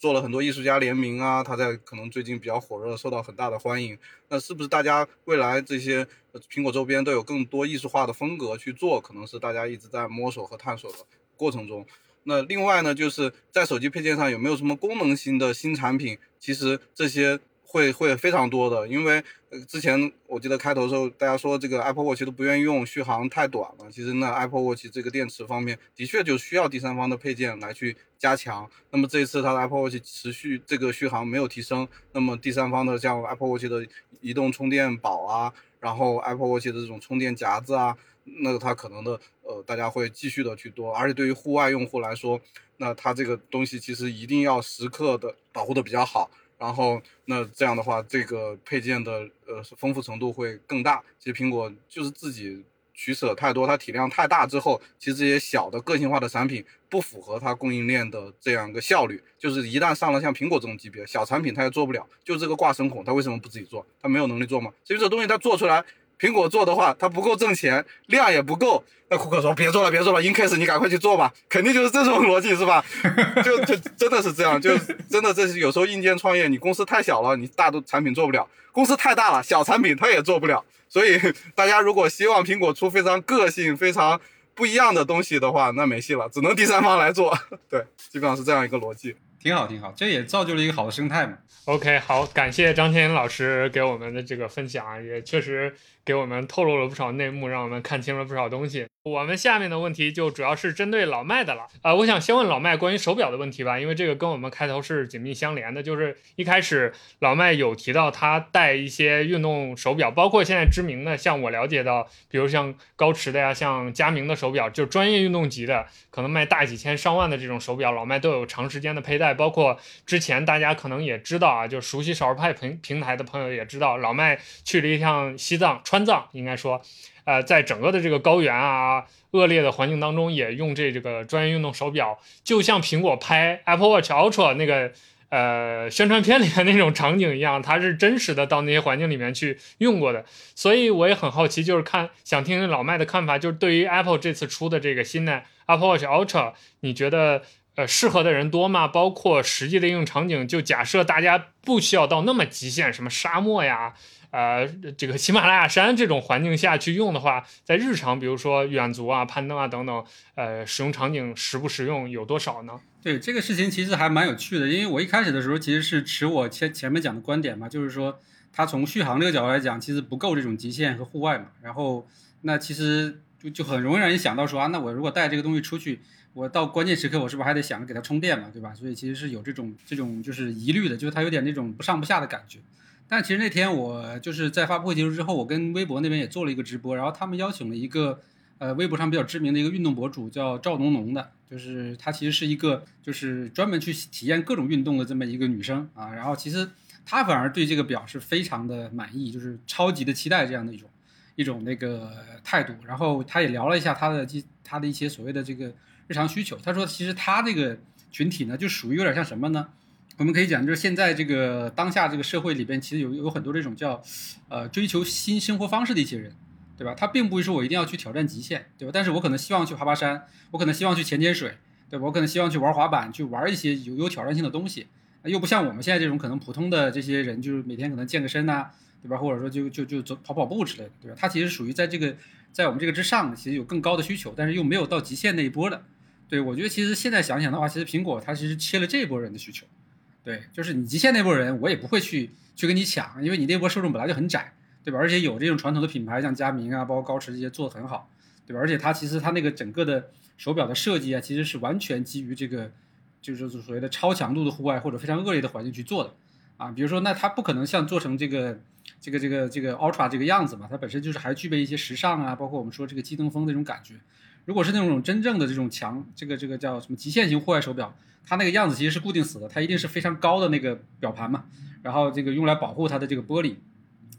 做了很多艺术家联名啊，他在可能最近比较火热，受到很大的欢迎。那是不是大家未来这些苹果周边都有更多艺术化的风格去做？可能是大家一直在摸索和探索的过程中。那另外呢，就是在手机配件上有没有什么功能性的新产品？其实这些。会会非常多的，因为之前我记得开头的时候大家说这个 Apple Watch 都不愿意用，续航太短了。其实呢，Apple Watch 这个电池方面的确就需要第三方的配件来去加强。那么这一次它的 Apple Watch 持续这个续航没有提升，那么第三方的像 Apple Watch 的移动充电宝啊，然后 Apple Watch 的这种充电夹子啊，那它可能的呃大家会继续的去多，而且对于户外用户来说，那它这个东西其实一定要时刻的保护的比较好。然后，那这样的话，这个配件的呃丰富程度会更大。其实苹果就是自己取舍太多，它体量太大之后，其实这些小的个性化的产品不符合它供应链的这样一个效率。就是一旦上了像苹果这种级别小产品，它也做不了。就这个挂绳孔，它为什么不自己做？它没有能力做吗？所以这东西它做出来。苹果做的话，它不够挣钱，量也不够。那库克说：“别做了，别做了，Incase 你赶快去做吧。”肯定就是这种逻辑，是吧？就就真的是这样，就真的这是有时候硬件创业，你公司太小了，你大的产品做不了；公司太大了，小产品它也做不了。所以大家如果希望苹果出非常个性、非常不一样的东西的话，那没戏了，只能第三方来做。对，基本上是这样一个逻辑。挺好，挺好，这也造就了一个好的生态嘛。OK，好，感谢张天银老师给我们的这个分享，也确实给我们透露了不少内幕，让我们看清了不少东西。我们下面的问题就主要是针对老麦的了。呃，我想先问老麦关于手表的问题吧，因为这个跟我们开头是紧密相连的。就是一开始老麦有提到他带一些运动手表，包括现在知名的，像我了解到，比如像高驰的呀，像佳明的手表，就专业运动级的，可能卖大几千上万的这种手表，老麦都有长时间的佩戴。包括之前大家可能也知道啊，就熟悉少儿派平平台的朋友也知道，老麦去了一趟西藏川藏，应该说。呃，在整个的这个高原啊、恶劣的环境当中，也用这这个专业运动手表，就像苹果拍 Apple Watch Ultra 那个呃宣传片里面那种场景一样，它是真实的到那些环境里面去用过的。所以我也很好奇，就是看想听听老麦的看法，就是对于 Apple 这次出的这个新的 Apple Watch Ultra，你觉得呃适合的人多吗？包括实际的应用场景，就假设大家不需要到那么极限，什么沙漠呀。呃，这个喜马拉雅山这种环境下去用的话，在日常，比如说远足啊、攀登啊等等，呃，使用场景实不实用有多少呢？对这个事情其实还蛮有趣的，因为我一开始的时候其实是持我前前面讲的观点嘛，就是说它从续航这个角度来讲，其实不够这种极限和户外嘛。然后那其实就就很容易让人想到说啊，那我如果带这个东西出去，我到关键时刻我是不是还得想着给它充电嘛，对吧？所以其实是有这种这种就是疑虑的，就是它有点那种不上不下的感觉。但其实那天我就是在发布会结束之后，我跟微博那边也做了一个直播，然后他们邀请了一个呃，微博上比较知名的一个运动博主叫赵浓浓的，就是她其实是一个就是专门去体验各种运动的这么一个女生啊。然后其实她反而对这个表是非常的满意，就是超级的期待这样的一种一种那个态度。然后她也聊了一下她的这她的一些所谓的这个日常需求。他说其实他这个群体呢，就属于有点像什么呢？我们可以讲，就是现在这个当下这个社会里边，其实有有很多这种叫呃追求新生活方式的一些人。对吧？他并不是说我一定要去挑战极限，对吧？但是我可能希望去爬爬山，我可能希望去潜潜水，对吧？我可能希望去玩滑板，去玩一些有有挑战性的东西。又不像我们现在这种可能普通的这些人，就是每天可能健个身呐，对吧？或者说就就就走跑跑步之类的，对吧？他其实属于在这个在我们这个之上，其实有更高的需求，但是又没有到极限那一波的。对我觉得其实现在想想的话，其实苹果它其实切了这一波人的需求。对，就是你极限那波人，我也不会去去跟你抢，因为你那波受众本来就很窄。对吧？而且有这种传统的品牌，像佳明啊，包括高驰这些做的很好，对吧？而且它其实它那个整个的手表的设计啊，其实是完全基于这个，就是所谓的超强度的户外或者非常恶劣的环境去做的啊。比如说，那它不可能像做成这个这个这个这个 Ultra 这个样子嘛，它本身就是还具备一些时尚啊，包括我们说这个机能风那种感觉。如果是那种真正的这种强这个这个叫什么极限型户外手表，它那个样子其实是固定死的，它一定是非常高的那个表盘嘛，然后这个用来保护它的这个玻璃。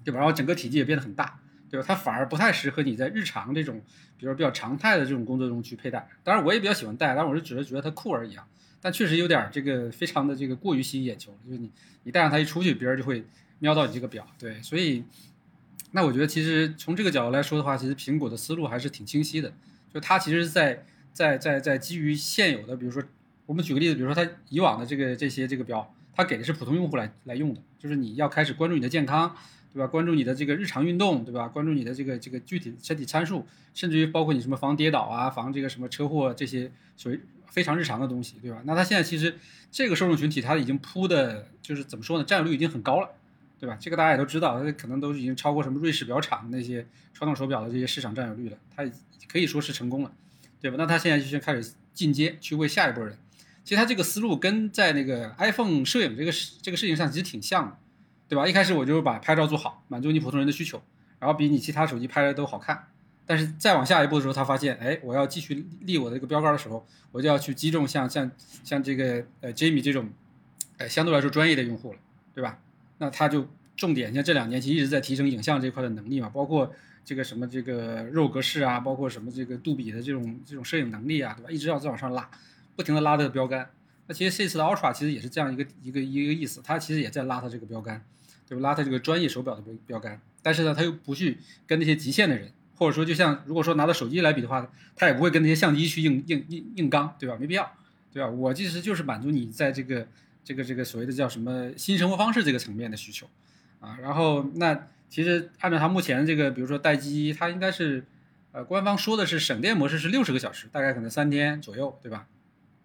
对吧？然后整个体积也变得很大，对吧？它反而不太适合你在日常这种，比如说比较常态的这种工作中去佩戴。当然，我也比较喜欢戴，但我是只是觉得它酷而已啊。但确实有点这个非常的这个过于吸引眼球，就是你你戴上它一出去，别人就会瞄到你这个表。对，所以那我觉得其实从这个角度来说的话，其实苹果的思路还是挺清晰的。就它其实是在在在在基于现有的，比如说我们举个例子，比如说它以往的这个这些这个表，它给的是普通用户来来用的，就是你要开始关注你的健康。对吧？关注你的这个日常运动，对吧？关注你的这个这个具体身体参数，甚至于包括你什么防跌倒啊、防这个什么车祸这些属于非常日常的东西，对吧？那它现在其实这个受众群体，它已经铺的，就是怎么说呢？占有率已经很高了，对吧？这个大家也都知道，它可能都已经超过什么瑞士表厂那些传统手表的这些市场占有率了，它可以说是成功了，对吧？那它现在就先开始进阶去为下一波人。其实它这个思路跟在那个 iPhone 摄影这个事这个事情上其实挺像的。对吧？一开始我就把拍照做好，满足你普通人的需求，然后比你其他手机拍的都好看。但是再往下一步的时候，他发现，哎，我要继续立我的这个标杆的时候，我就要去击中像像像这个呃 Jamie 这种，呃相对来说专业的用户了，对吧？那他就重点像这两年其实一直在提升影像这块的能力嘛，包括这个什么这个肉格式啊，包括什么这个杜比的这种这种摄影能力啊，对吧？一直要再往上拉，不停的拉这个标杆。那其实这次的 Ultra 其实也是这样一个一个一个意思，它其实也在拉它这个标杆。对吧拉它这个专业手表的标标杆，但是呢，他又不去跟那些极限的人，或者说就像如果说拿到手机来比的话，他也不会跟那些相机去硬硬硬硬刚，对吧？没必要，对吧？我其实就是满足你在这个这个这个所谓的叫什么新生活方式这个层面的需求啊。然后那其实按照它目前这个，比如说待机，它应该是呃官方说的是省电模式是六十个小时，大概可能三天左右，对吧？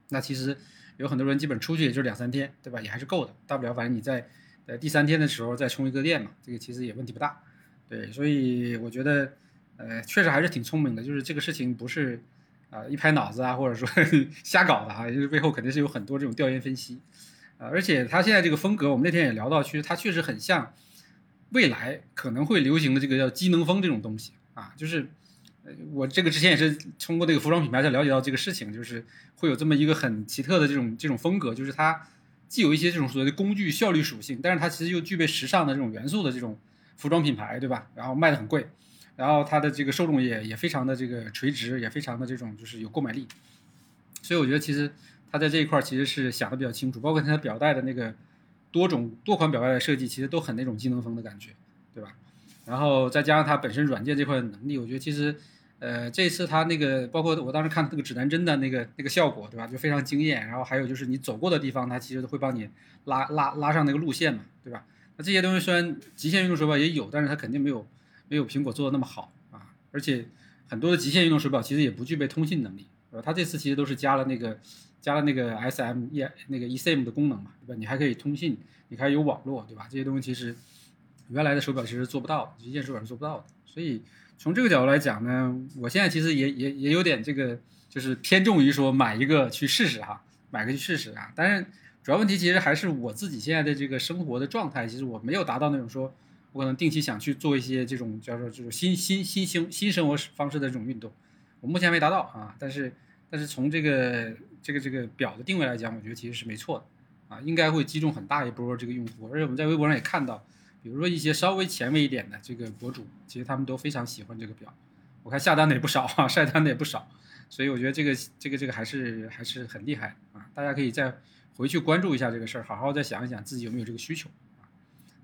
那其实有很多人基本出去也就两三天，对吧？也还是够的，大不了反正你在。在第三天的时候再充一个电嘛，这个其实也问题不大，对，所以我觉得，呃，确实还是挺聪明的，就是这个事情不是啊一拍脑子啊，或者说 瞎搞的啊，就是背后肯定是有很多这种调研分析，啊，而且他现在这个风格，我们那天也聊到，其实它确实很像未来可能会流行的这个叫机能风这种东西啊，就是呃我这个之前也是通过这个服装品牌才了解到这个事情，就是会有这么一个很奇特的这种这种风格，就是它。既有一些这种所谓的工具效率属性，但是它其实又具备时尚的这种元素的这种服装品牌，对吧？然后卖的很贵，然后它的这个受众也也非常的这个垂直，也非常的这种就是有购买力。所以我觉得其实它在这一块其实是想的比较清楚，包括它表带的那个多种多款表带的设计，其实都很那种机能风的感觉，对吧？然后再加上它本身软件这块的能力，我觉得其实。呃，这次它那个，包括我当时看那个指南针的那个那个效果，对吧？就非常惊艳。然后还有就是你走过的地方，它其实都会帮你拉拉拉上那个路线嘛，对吧？那这些东西虽然极限运动手表也有，但是它肯定没有没有苹果做的那么好啊。而且很多的极限运动手表其实也不具备通信能力，吧？它这次其实都是加了那个加了那个 SM E 那个 eSIM 的功能嘛，对吧？你还可以通信，你还有网络，对吧？这些东西其实原来的手表其实做不到，极限手表是做不到的，所以。从这个角度来讲呢，我现在其实也也也有点这个，就是偏重于说买一个去试试哈，买个去试试啊。但是主要问题其实还是我自己现在的这个生活的状态，其实我没有达到那种说，我可能定期想去做一些这种叫做这种新新新兴新生活方式的这种运动。我目前没达到啊，但是但是从这个这个这个表的定位来讲，我觉得其实是没错的啊，应该会击中很大一波这个用户，而且我们在微博上也看到，比如说一些稍微前卫一点的这个博主，其实他们都非常喜欢这个表，我看下单的也不少啊，晒单的也不少，所以我觉得这个这个这个还是还是很厉害啊，大家可以再回去关注一下这个事儿，好好再想一想自己有没有这个需求啊。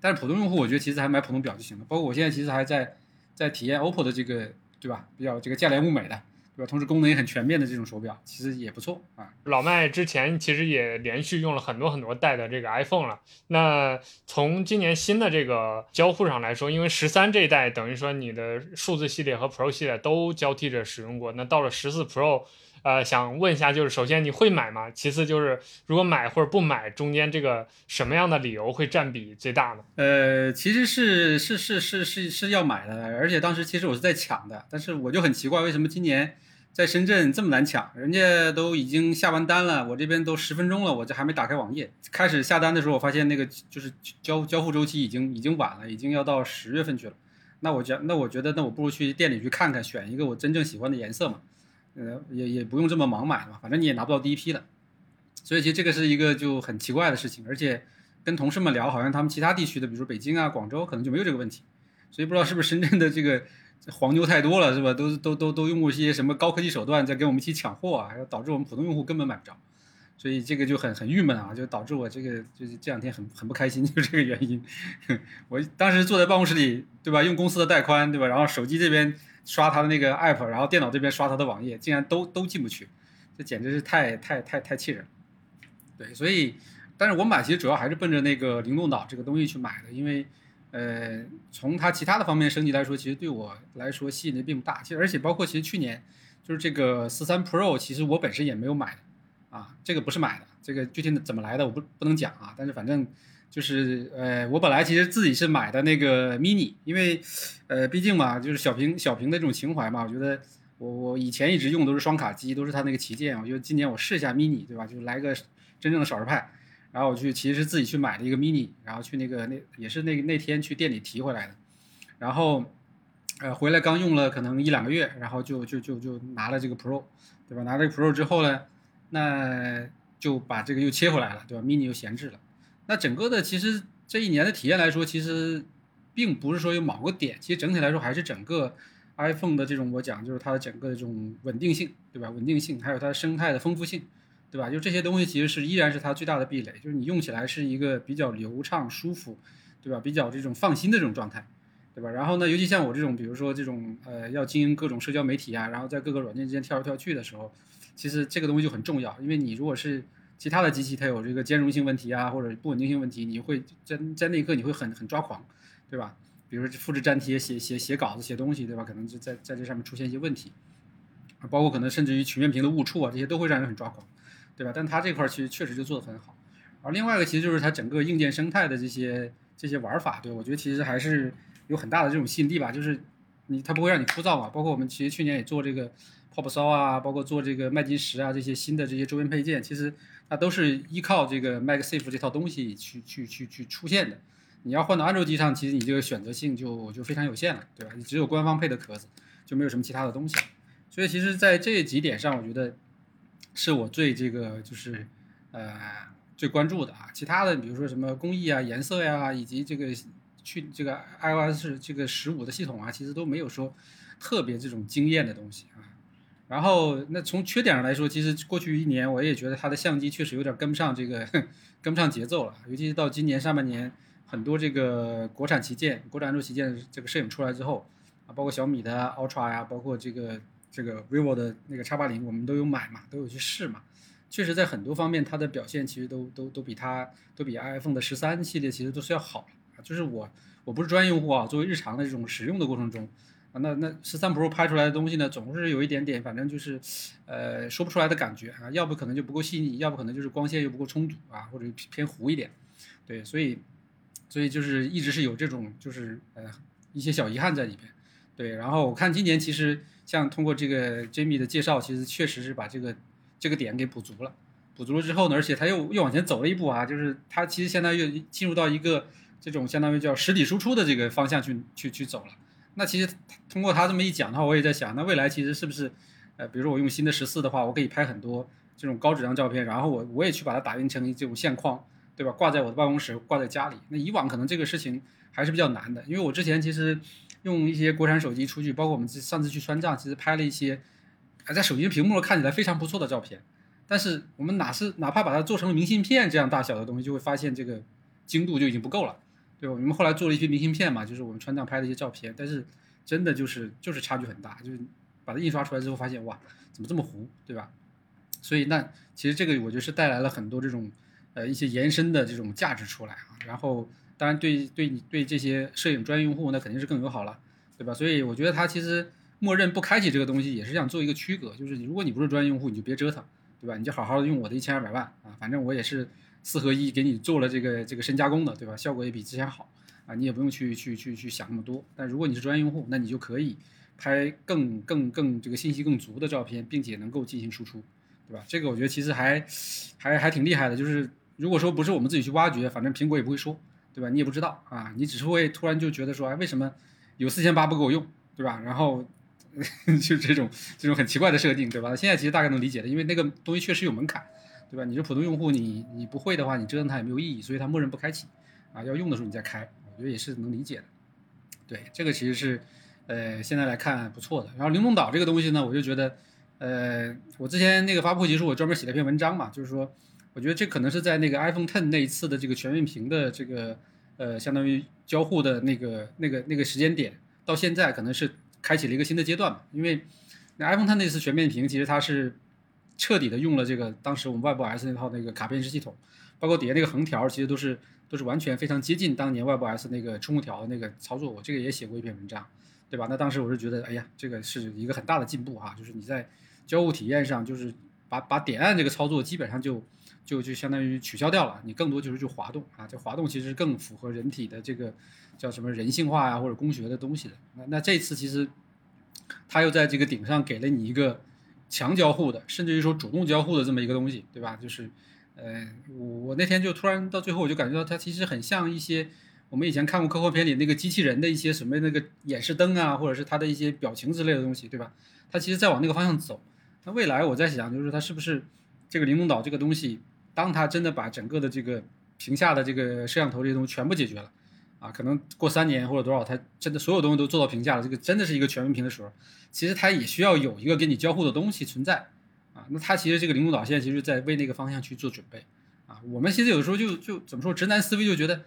但是普通用户，我觉得其实还买普通表就行了，包括我现在其实还在在体验 OPPO 的这个。对吧？比较这个价廉物美的，对吧？同时功能也很全面的这种手表，其实也不错啊。老麦之前其实也连续用了很多很多代的这个 iPhone 了。那从今年新的这个交互上来说，因为十三这一代等于说你的数字系列和 Pro 系列都交替着使用过，那到了十四 Pro。呃，想问一下，就是首先你会买吗？其次就是如果买或者不买，中间这个什么样的理由会占比最大呢？呃，其实是是是是是是要买的，而且当时其实我是在抢的，但是我就很奇怪，为什么今年在深圳这么难抢？人家都已经下完单了，我这边都十分钟了，我这还没打开网页，开始下单的时候，我发现那个就是交交付周期已经已经晚了，已经要到十月份去了。那我觉那我觉得那我不如去店里去看看，选一个我真正喜欢的颜色嘛。呃，也也不用这么忙买嘛，反正你也拿不到第一批了，所以其实这个是一个就很奇怪的事情，而且跟同事们聊，好像他们其他地区的，比如说北京啊、广州，可能就没有这个问题，所以不知道是不是深圳的这个黄牛太多了，是吧？都都都都用过一些什么高科技手段在跟我们一起抢货啊，导致我们普通用户根本买不着，所以这个就很很郁闷啊，就导致我这个就是这两天很很不开心，就这个原因。我当时坐在办公室里，对吧？用公司的带宽，对吧？然后手机这边。刷他的那个 app，然后电脑这边刷他的网页，竟然都都进不去，这简直是太太太太气人。对，所以，但是我买其实主要还是奔着那个灵动岛这个东西去买的，因为，呃，从它其他的方面升级来说，其实对我来说吸引力并不大。其实，而且包括其实去年就是这个四三 Pro，其实我本身也没有买的，啊，这个不是买的，这个具体怎么来的我不不能讲啊，但是反正。就是呃，我本来其实自己是买的那个 mini，因为，呃，毕竟嘛，就是小屏小屏的这种情怀嘛。我觉得我我以前一直用都是双卡机，都是它那个旗舰。我觉得今年我试一下 mini，对吧？就来个真正的少儿派。然后我去其实是自己去买了一个 mini，然后去那个那也是那那天去店里提回来的。然后，呃，回来刚用了可能一两个月，然后就就就就拿了这个 pro，对吧？拿这个 pro 之后呢，那就把这个又切回来了，对吧？mini 又闲置了。那整个的其实这一年的体验来说，其实并不是说有某个点，其实整体来说还是整个 iPhone 的这种我讲就是它的整个的这种稳定性，对吧？稳定性还有它的生态的丰富性，对吧？就这些东西其实是依然是它最大的壁垒，就是你用起来是一个比较流畅、舒服，对吧？比较这种放心的这种状态，对吧？然后呢，尤其像我这种，比如说这种呃要经营各种社交媒体啊，然后在各个软件之间跳来跳去的时候，其实这个东西就很重要，因为你如果是其他的机器它有这个兼容性问题啊，或者不稳定性问题，你会在在那一刻你会很很抓狂，对吧？比如说复制粘贴、写写写稿子、写东西，对吧？可能就在在这上面出现一些问题，包括可能甚至于曲面屏的误触啊，这些都会让人很抓狂，对吧？但它这块其实确实就做得很好。而另外一个其实就是它整个硬件生态的这些这些玩法，对我觉得其实还是有很大的这种吸引力吧，就是你它不会让你枯燥嘛。包括我们其实去年也做这个 Pop 骚啊，包括做这个麦金石啊这些新的这些周边配件，其实。那都是依靠这个 MagSafe 这套东西去去去去出现的。你要换到安卓机上，其实你这个选择性就就非常有限了，对吧？你只有官方配的壳子，就没有什么其他的东西。所以其实，在这几点上，我觉得是我最这个就是呃最关注的啊。其他的，比如说什么工艺啊、颜色呀，以及这个去这个 iOS 这个十五的系统啊，其实都没有说特别这种惊艳的东西啊。然后，那从缺点上来说，其实过去一年我也觉得它的相机确实有点跟不上这个，跟不上节奏了。尤其是到今年上半年，很多这个国产旗舰、国产安卓旗舰这个摄影出来之后，啊，包括小米的 Ultra 呀，包括这个这个 vivo 的那个 X 八零，我们都有买嘛，都有去试嘛。确实，在很多方面，它的表现其实都都都比它都比 iPhone 的十三系列其实都是要好啊。就是我我不是专业用户啊，作为日常的这种使用的过程中。啊，那那十三 Pro 拍出来的东西呢，总是有一点点，反正就是，呃，说不出来的感觉啊，要不可能就不够细腻，要不可能就是光线又不够充足啊，或者偏糊一点，对，所以，所以就是一直是有这种就是呃一些小遗憾在里边，对，然后我看今年其实像通过这个 Jamie 的介绍，其实确实是把这个这个点给补足了，补足了之后呢，而且他又又往前走了一步啊，就是他其实相当于进入到一个这种相当于叫实体输出的这个方向去去去走了。那其实通过他这么一讲的话，我也在想，那未来其实是不是，呃，比如说我用新的十四的话，我可以拍很多这种高质量照片，然后我我也去把它打印成这种线框，对吧？挂在我的办公室，挂在家里。那以往可能这个事情还是比较难的，因为我之前其实用一些国产手机出去，包括我们上次去川藏，其实拍了一些还在手机屏幕上看起来非常不错的照片。但是我们哪是哪怕把它做成明信片这样大小的东西，就会发现这个精度就已经不够了，对？我们后来做了一批明信片嘛，就是我们川藏拍的一些照片，但是真的就是就是差距很大，就是把它印刷出来之后发现哇，怎么这么糊，对吧？所以那其实这个我觉得是带来了很多这种呃一些延伸的这种价值出来啊。然后当然对对你对这些摄影专业用户那肯定是更友好了，对吧？所以我觉得它其实默认不开启这个东西也是想做一个区隔，就是如果你不是专业用户，你就别折腾。对吧？你就好好的用我的一千二百万啊，反正我也是四合一给你做了这个这个深加工的，对吧？效果也比之前好啊，你也不用去去去去想那么多。但如果你是专业用户，那你就可以拍更更更这个信息更足的照片，并且能够进行输出，对吧？这个我觉得其实还还还挺厉害的。就是如果说不是我们自己去挖掘，反正苹果也不会说，对吧？你也不知道啊，你只是会突然就觉得说，哎，为什么有四千八不给我用，对吧？然后。就这种这种很奇怪的设定，对吧？现在其实大概能理解的，因为那个东西确实有门槛，对吧？你是普通用户，你你不会的话，你折腾它也没有意义，所以它默认不开启，啊，要用的时候你再开，我觉得也是能理解的。对，这个其实是呃现在来看不错的。然后灵动岛这个东西呢，我就觉得，呃，我之前那个发布会其实我专门写了一篇文章嘛，就是说，我觉得这可能是在那个 iPhone Ten 那一次的这个全面屏的这个呃相当于交互的那个那个那个时间点到现在可能是。开启了一个新的阶段嘛，因为那 iPhone 它那次全面屏，其实它是彻底的用了这个当时我们 webs 那套那个卡片式系统，包括底下那个横条，其实都是都是完全非常接近当年 webs 那个触控条那个操作。我这个也写过一篇文章，对吧？那当时我是觉得，哎呀，这个是一个很大的进步哈，就是你在交互体验上，就是把把点按这个操作基本上就就就相当于取消掉了，你更多就是去滑动啊，这滑动其实更符合人体的这个。叫什么人性化呀，或者工学的东西的。那那这次其实，他又在这个顶上给了你一个强交互的，甚至于说主动交互的这么一个东西，对吧？就是，呃，我我那天就突然到最后，我就感觉到它其实很像一些我们以前看过科幻片里那个机器人的一些什么那个演示灯啊，或者是它的一些表情之类的东西，对吧？它其实在往那个方向走。那未来我在想，就是它是不是这个灵动岛这个东西，当它真的把整个的这个屏下的这个摄像头这些东西全部解决了。啊，可能过三年或者多少，它真的所有东西都做到评价了，这个真的是一个全面屏的时候，其实它也需要有一个跟你交互的东西存在啊。那它其实这个灵动岛现在其实在为那个方向去做准备啊。我们其实有的时候就就怎么说，直男思维就觉得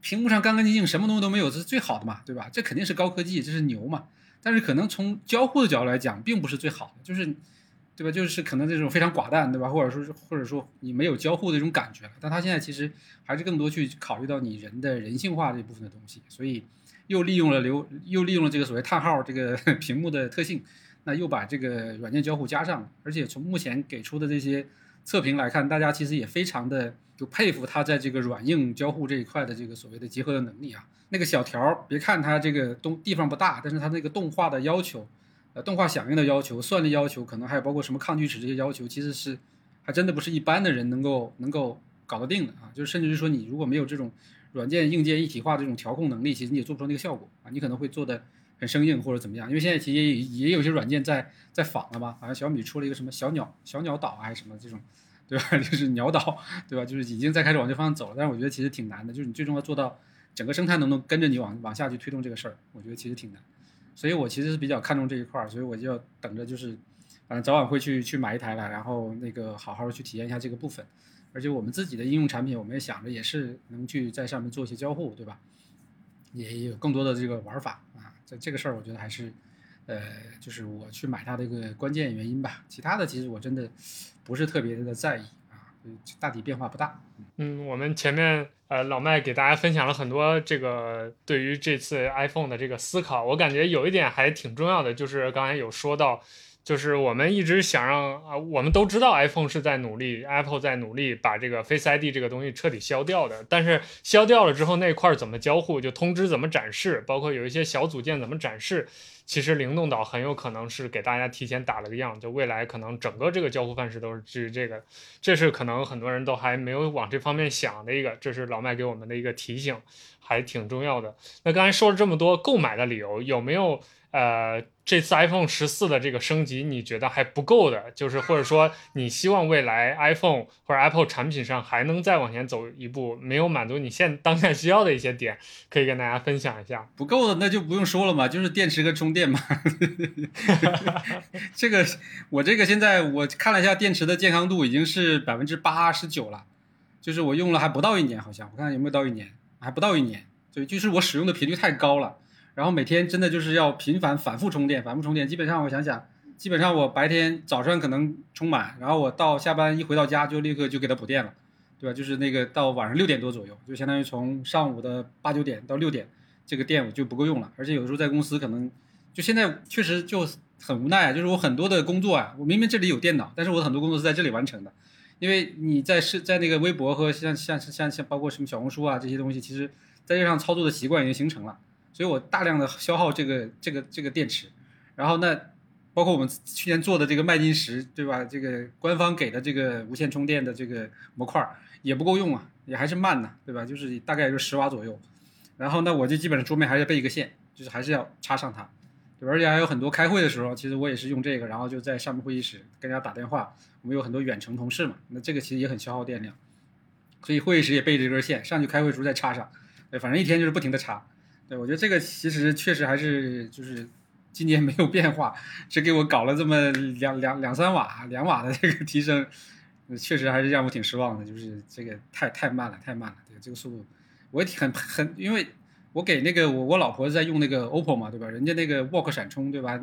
屏幕上干干净净，什么东西都没有，这是最好的嘛，对吧？这肯定是高科技，这是牛嘛。但是可能从交互的角度来讲，并不是最好的，就是。对吧？就是可能这种非常寡淡，对吧？或者说是或者说你没有交互的这种感觉了。但他现在其实还是更多去考虑到你人的人性化这部分的东西，所以又利用了流，又利用了这个所谓叹号这个 屏幕的特性，那又把这个软件交互加上了。而且从目前给出的这些测评来看，大家其实也非常的就佩服他在这个软硬交互这一块的这个所谓的结合的能力啊。那个小条，别看它这个动地方不大，但是它那个动画的要求。呃，动画响应的要求、算力要求，可能还有包括什么抗锯齿这些要求，其实是还真的不是一般的人能够能够搞得定的啊。就是甚至是说，你如果没有这种软件硬件一体化这种调控能力，其实你也做不出那个效果啊。你可能会做的很生硬或者怎么样。因为现在其实也也有些软件在在仿了嘛，好像小米出了一个什么小鸟小鸟岛还是什么这种，对吧？就是鸟岛，对吧？就是已经在开始往这方向走了。但是我觉得其实挺难的，就是你最终要做到整个生态能不能跟着你往往下去推动这个事儿，我觉得其实挺难。所以我其实是比较看重这一块儿，所以我就要等着，就是反正早晚会去去买一台来，然后那个好好的去体验一下这个部分。而且我们自己的应用产品，我们也想着也是能去在上面做一些交互，对吧？也有更多的这个玩法啊。这这个事儿，我觉得还是呃，就是我去买它的一个关键原因吧。其他的其实我真的不是特别的在意啊，大体变化不大。嗯，我们前面。呃，老麦给大家分享了很多这个对于这次 iPhone 的这个思考，我感觉有一点还挺重要的，就是刚才有说到，就是我们一直想让啊，我们都知道 iPhone 是在努力，Apple 在努力把这个 Face ID 这个东西彻底消掉的，但是消掉了之后那块怎么交互，就通知怎么展示，包括有一些小组件怎么展示。其实灵动岛很有可能是给大家提前打了个样，就未来可能整个这个交互范式都是基于这个，这是可能很多人都还没有往这方面想的一个，这是老麦给我们的一个提醒，还挺重要的。那刚才说了这么多购买的理由，有没有呃，这次 iPhone 十四的这个升级，你觉得还不够的，就是或者说你希望未来 iPhone 或者 Apple 产品上还能再往前走一步，没有满足你现当下需要的一些点，可以跟大家分享一下。不够的那就不用说了嘛，就是电池和充电嘛。这个我这个现在我看了一下电池的健康度已经是百分之八十九了，就是我用了还不到一年，好像我看有没有到一年，还不到一年，对，就是我使用的频率太高了。然后每天真的就是要频繁反复充电，反复充电。基本上我想想，基本上我白天早上可能充满，然后我到下班一回到家就立刻就给它补电了，对吧？就是那个到晚上六点多左右，就相当于从上午的八九点到六点，这个电我就不够用了。而且有的时候在公司可能，就现在确实就很无奈啊，就是我很多的工作啊，我明明这里有电脑，但是我很多工作是在这里完成的，因为你在是在那个微博和像像像像包括什么小红书啊这些东西，其实在这上操作的习惯已经形成了。所以我大量的消耗这个这个这个电池，然后那包括我们去年做的这个麦金石，对吧？这个官方给的这个无线充电的这个模块也不够用啊，也还是慢呢，对吧？就是大概也就十瓦左右。然后那我就基本上桌面还是备一个线，就是还是要插上它，对？而且还有很多开会的时候，其实我也是用这个，然后就在上面会议室跟人家打电话。我们有很多远程同事嘛，那这个其实也很消耗电量，所以会议室也备着这根线，上去开会的时候再插上，对，反正一天就是不停的插。对，我觉得这个其实确实还是就是今年没有变化，只给我搞了这么两两两三瓦、两瓦的这个提升，确实还是让我挺失望的。就是这个太太慢了，太慢了。对这个速度，我也挺很很，因为我给那个我我老婆在用那个 OPPO 嘛，对吧？人家那个 Walk 闪充，对吧？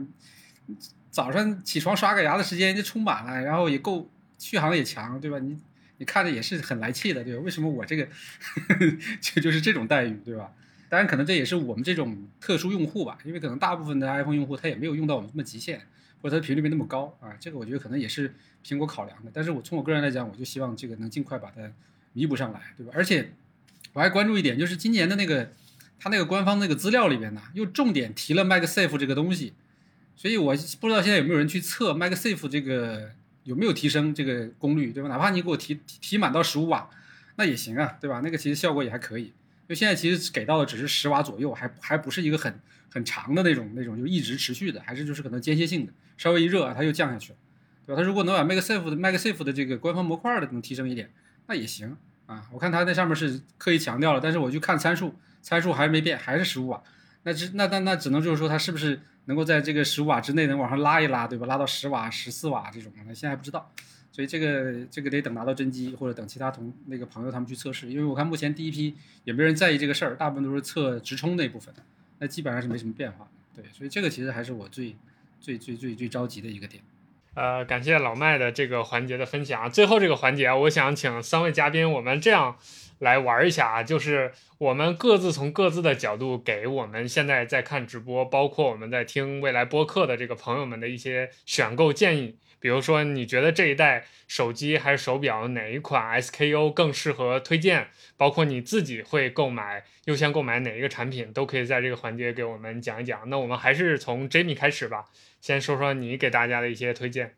早上起床刷个牙的时间就充满了，然后也够续航也强，对吧？你你看着也是很来气的，对吧？为什么我这个 就就是这种待遇，对吧？当然，可能这也是我们这种特殊用户吧，因为可能大部分的 iPhone 用户他也没有用到我们这么极限，或者它频率没那么高啊。这个我觉得可能也是苹果考量的。但是我从我个人来讲，我就希望这个能尽快把它弥补上来，对吧？而且我还关注一点，就是今年的那个它那个官方那个资料里边呢，又重点提了 MagSafe 这个东西，所以我不知道现在有没有人去测 MagSafe 这个有没有提升这个功率，对吧？哪怕你给我提提满到十五瓦，那也行啊，对吧？那个其实效果也还可以。就现在其实给到的只是十瓦左右，还还不是一个很很长的那种那种就一直持续的，还是就是可能间歇性的，稍微一热啊它又降下去了，对吧？它如果能把 MagSafe 的 MagSafe 的这个官方模块的能提升一点，那也行啊。我看它那上面是刻意强调了，但是我就看参数，参数还是没变，还是十五瓦。那只那那那只能就是说它是不是能够在这个十五瓦之内能往上拉一拉，对吧？拉到十瓦、十四瓦这种，那现在还不知道。所以这个这个得等拿到真机，或者等其他同那个朋友他们去测试，因为我看目前第一批也没人在意这个事儿，大部分都是测直充那部分，那基本上是没什么变化。对，所以这个其实还是我最最最最最着急的一个点。呃，感谢老麦的这个环节的分享。最后这个环节，我想请三位嘉宾，我们这样来玩一下啊，就是我们各自从各自的角度给我们现在在看直播，包括我们在听未来播客的这个朋友们的一些选购建议。比如说，你觉得这一代手机还是手表哪一款 SKU 更适合推荐？包括你自己会购买优先购买哪一个产品，都可以在这个环节给我们讲一讲。那我们还是从 Jamie 开始吧，先说说你给大家的一些推荐。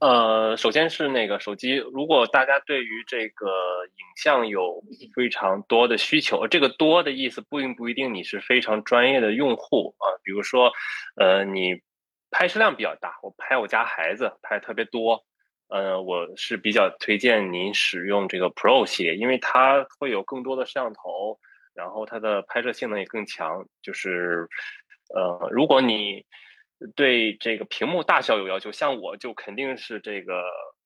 呃，首先是那个手机，如果大家对于这个影像有非常多的需求，这个多的意思不并不一定你是非常专业的用户啊。比如说，呃，你。拍摄量比较大，我拍我家孩子拍特别多，呃，我是比较推荐您使用这个 Pro 系列，因为它会有更多的摄像头，然后它的拍摄性能也更强。就是，呃，如果你对这个屏幕大小有要求，像我就肯定是这个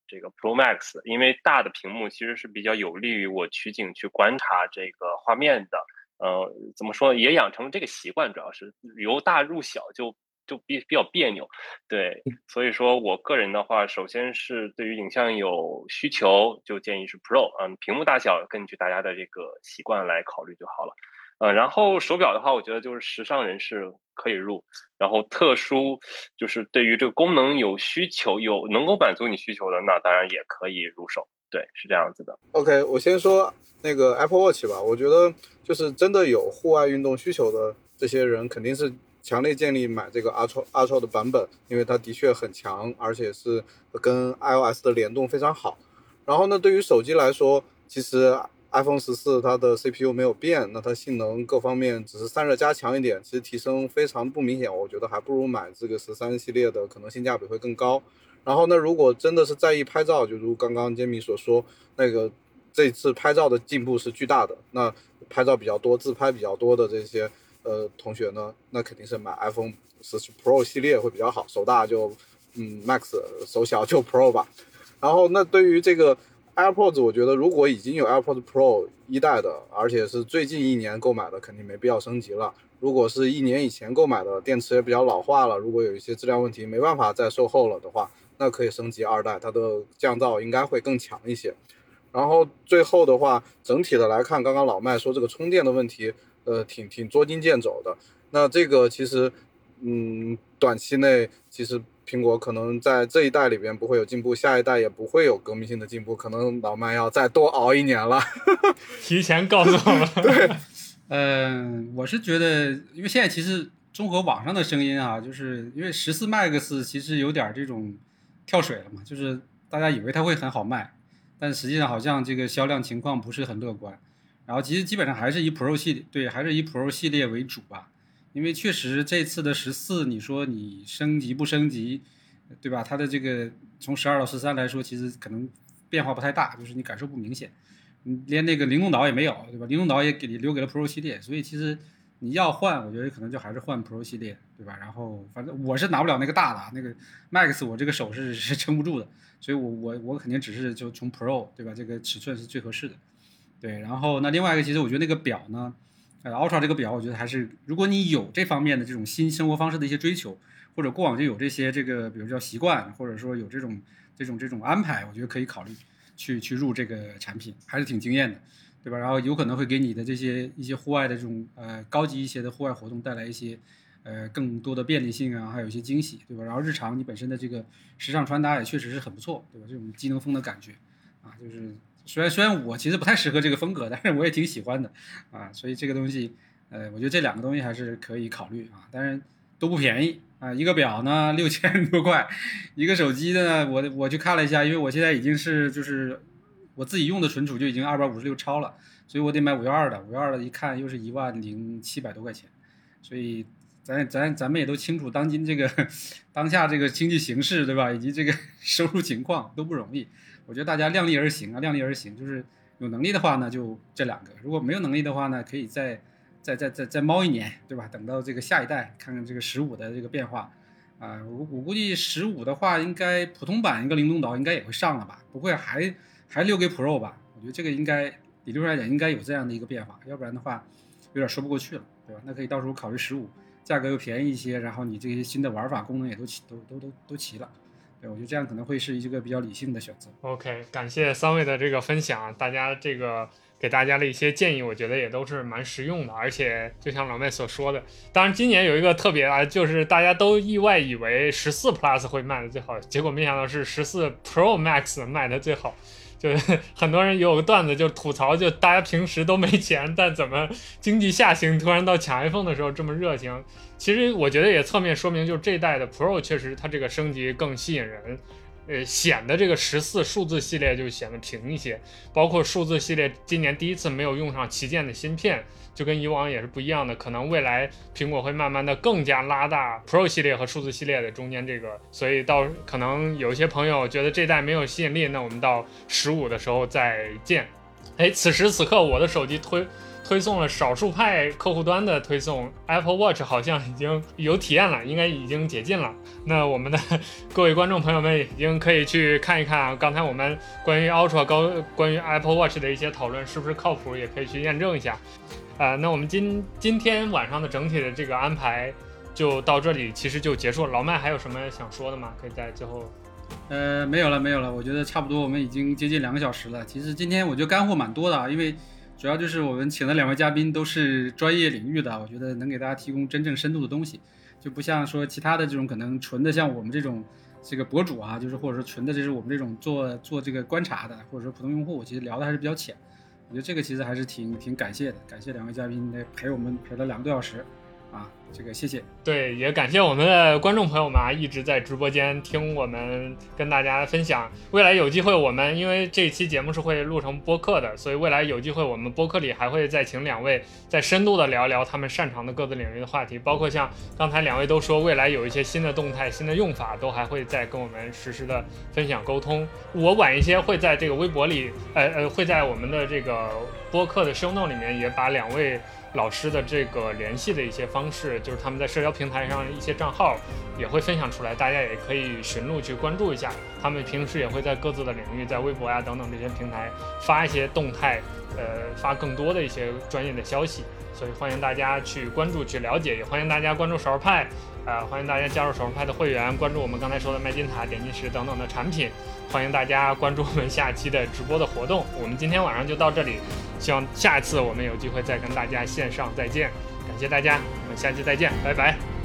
这个 Pro Max，因为大的屏幕其实是比较有利于我取景去观察这个画面的。呃，怎么说，也养成了这个习惯，主要是由大入小就。就比比较别扭，对，所以说我个人的话，首先是对于影像有需求，就建议是 Pro，嗯，屏幕大小根据大家的这个习惯来考虑就好了，呃，然后手表的话，我觉得就是时尚人士可以入，然后特殊就是对于这个功能有需求，有能够满足你需求的，那当然也可以入手，对，是这样子的。OK，我先说那个 Apple Watch 吧，我觉得就是真的有户外运动需求的这些人，肯定是。强烈建议买这个 Ultra Ultra 的版本，因为它的确很强，而且是跟 iOS 的联动非常好。然后呢，对于手机来说，其实 iPhone 十四它的 CPU 没有变，那它性能各方面只是散热加强一点，其实提升非常不明显。我觉得还不如买这个十三系列的，可能性价比会更高。然后呢，如果真的是在意拍照，就如刚刚杰米所说，那个这次拍照的进步是巨大的。那拍照比较多、自拍比较多的这些呃同学呢，那肯定是买 iPhone 十 Pro 系列会比较好。手大就嗯 Max，手小就 Pro 吧。然后那对于这个 AirPods，我觉得如果已经有 AirPods Pro 一代的，而且是最近一年购买的，肯定没必要升级了。如果是一年以前购买的，电池也比较老化了，如果有一些质量问题没办法再售后了的话，那可以升级二代，它的降噪应该会更强一些。然后最后的话，整体的来看，刚刚老麦说这个充电的问题，呃，挺挺捉襟见肘的。那这个其实，嗯，短期内其实苹果可能在这一代里边不会有进步，下一代也不会有革命性的进步，可能老麦要再多熬一年了。提前告诉我们。对，嗯，我是觉得，因为现在其实综合网上的声音啊，就是因为十四 Max 其实有点这种。跳水了嘛？就是大家以为它会很好卖，但实际上好像这个销量情况不是很乐观。然后其实基本上还是以 Pro 系列，对，还是以 Pro 系列为主吧。因为确实这次的十四，你说你升级不升级，对吧？它的这个从十二到十三来说，其实可能变化不太大，就是你感受不明显。你连那个灵动岛也没有，对吧？灵动岛也给你留给了 Pro 系列，所以其实。你要换，我觉得可能就还是换 Pro 系列，对吧？然后反正我是拿不了那个大的，那个 Max 我这个手是是撑不住的，所以我我我肯定只是就从 Pro，对吧？这个尺寸是最合适的，对。然后那另外一个，其实我觉得那个表呢，呃，Ultra 这个表，我觉得还是如果你有这方面的这种新生活方式的一些追求，或者过往就有这些这个，比如叫习惯，或者说有这种这种这种安排，我觉得可以考虑去去入这个产品，还是挺惊艳的。对吧？然后有可能会给你的这些一些户外的这种呃高级一些的户外活动带来一些呃更多的便利性啊，还有一些惊喜，对吧？然后日常你本身的这个时尚穿搭也确实是很不错，对吧？这种机能风的感觉啊，就是虽然虽然我其实不太适合这个风格，但是我也挺喜欢的啊，所以这个东西呃，我觉得这两个东西还是可以考虑啊，但是都不便宜啊，一个表呢六千多块，一个手机呢我我去看了一下，因为我现在已经是就是。我自己用的存储就已经二百五十六超了，所以我得买五幺二的。五幺二的一看又是一万零七百多块钱，所以咱咱咱们也都清楚当今这个 当下这个经济形势，对吧？以及这个 收入情况都不容易。我觉得大家量力而行啊，量力而行。就是有能力的话呢，就这两个；如果没有能力的话呢，可以再再再再再猫一年，对吧？等到这个下一代，看看这个十五的这个变化啊。我我估计十五的话，应该普通版一个灵动岛应该也会上了吧？不会还。还留给 Pro 吧，我觉得这个应该理论上讲应该有这样的一个变化，要不然的话有点说不过去了，对吧？那可以到时候考虑十五，价格又便宜一些，然后你这些新的玩法功能也都齐，都都都都齐了，对，我觉得这样可能会是一个比较理性的选择。OK，感谢三位的这个分享，大家这个给大家的一些建议，我觉得也都是蛮实用的，而且就像老麦所说的，当然今年有一个特别啊，就是大家都意外以为十四 Plus 会卖的最好，结果没想到是十四 Pro Max 卖的最好。就很多人有个段子，就吐槽，就大家平时都没钱，但怎么经济下行，突然到抢 iPhone 的时候这么热情？其实我觉得也侧面说明，就是这代的 Pro 确实它这个升级更吸引人。呃，显得这个十四数字系列就显得平一些，包括数字系列今年第一次没有用上旗舰的芯片，就跟以往也是不一样的。可能未来苹果会慢慢的更加拉大 Pro 系列和数字系列的中间这个，所以到可能有一些朋友觉得这代没有吸引力，那我们到十五的时候再见。哎，此时此刻我的手机推。推送了少数派客户端的推送，Apple Watch 好像已经有体验了，应该已经解禁了。那我们的 各位观众朋友们已经可以去看一看，刚才我们关于 Ultra 高关于 Apple Watch 的一些讨论是不是靠谱，也可以去验证一下。啊，那我们今今天晚上的整体的这个安排就到这里，其实就结束了。老麦还有什么想说的吗？可以在最后。呃，没有了，没有了。我觉得差不多，我们已经接近两个小时了。其实今天我觉得干货蛮多的啊，因为。主要就是我们请的两位嘉宾都是专业领域的，我觉得能给大家提供真正深度的东西，就不像说其他的这种可能纯的像我们这种这个博主啊，就是或者说纯的这是我们这种做做这个观察的，或者说普通用户，其实聊的还是比较浅。我觉得这个其实还是挺挺感谢的，感谢两位嘉宾来陪我们陪了两个多小时，啊，这个谢谢。对，也感谢我们的观众朋友们啊，一直在直播间听我们跟大家分享。未来有机会，我们因为这一期节目是会录成播客的，所以未来有机会，我们播客里还会再请两位再深度的聊一聊他们擅长的各自领域的话题，包括像刚才两位都说，未来有一些新的动态、新的用法，都还会再跟我们实时的分享沟通。我晚一些会在这个微博里，呃呃，会在我们的这个播客的 show note 里面也把两位。老师的这个联系的一些方式，就是他们在社交平台上一些账号也会分享出来，大家也可以寻路去关注一下。他们平时也会在各自的领域，在微博呀等等这些平台发一些动态，呃，发更多的一些专业的消息。所以欢迎大家去关注、去了解，也欢迎大家关注少儿派，呃，欢迎大家加入少儿派的会员，关注我们刚才说的麦金塔、点金石等等的产品。欢迎大家关注我们下期的直播的活动。我们今天晚上就到这里。希望下一次我们有机会再跟大家线上再见，感谢大家，我们下期再见，拜拜。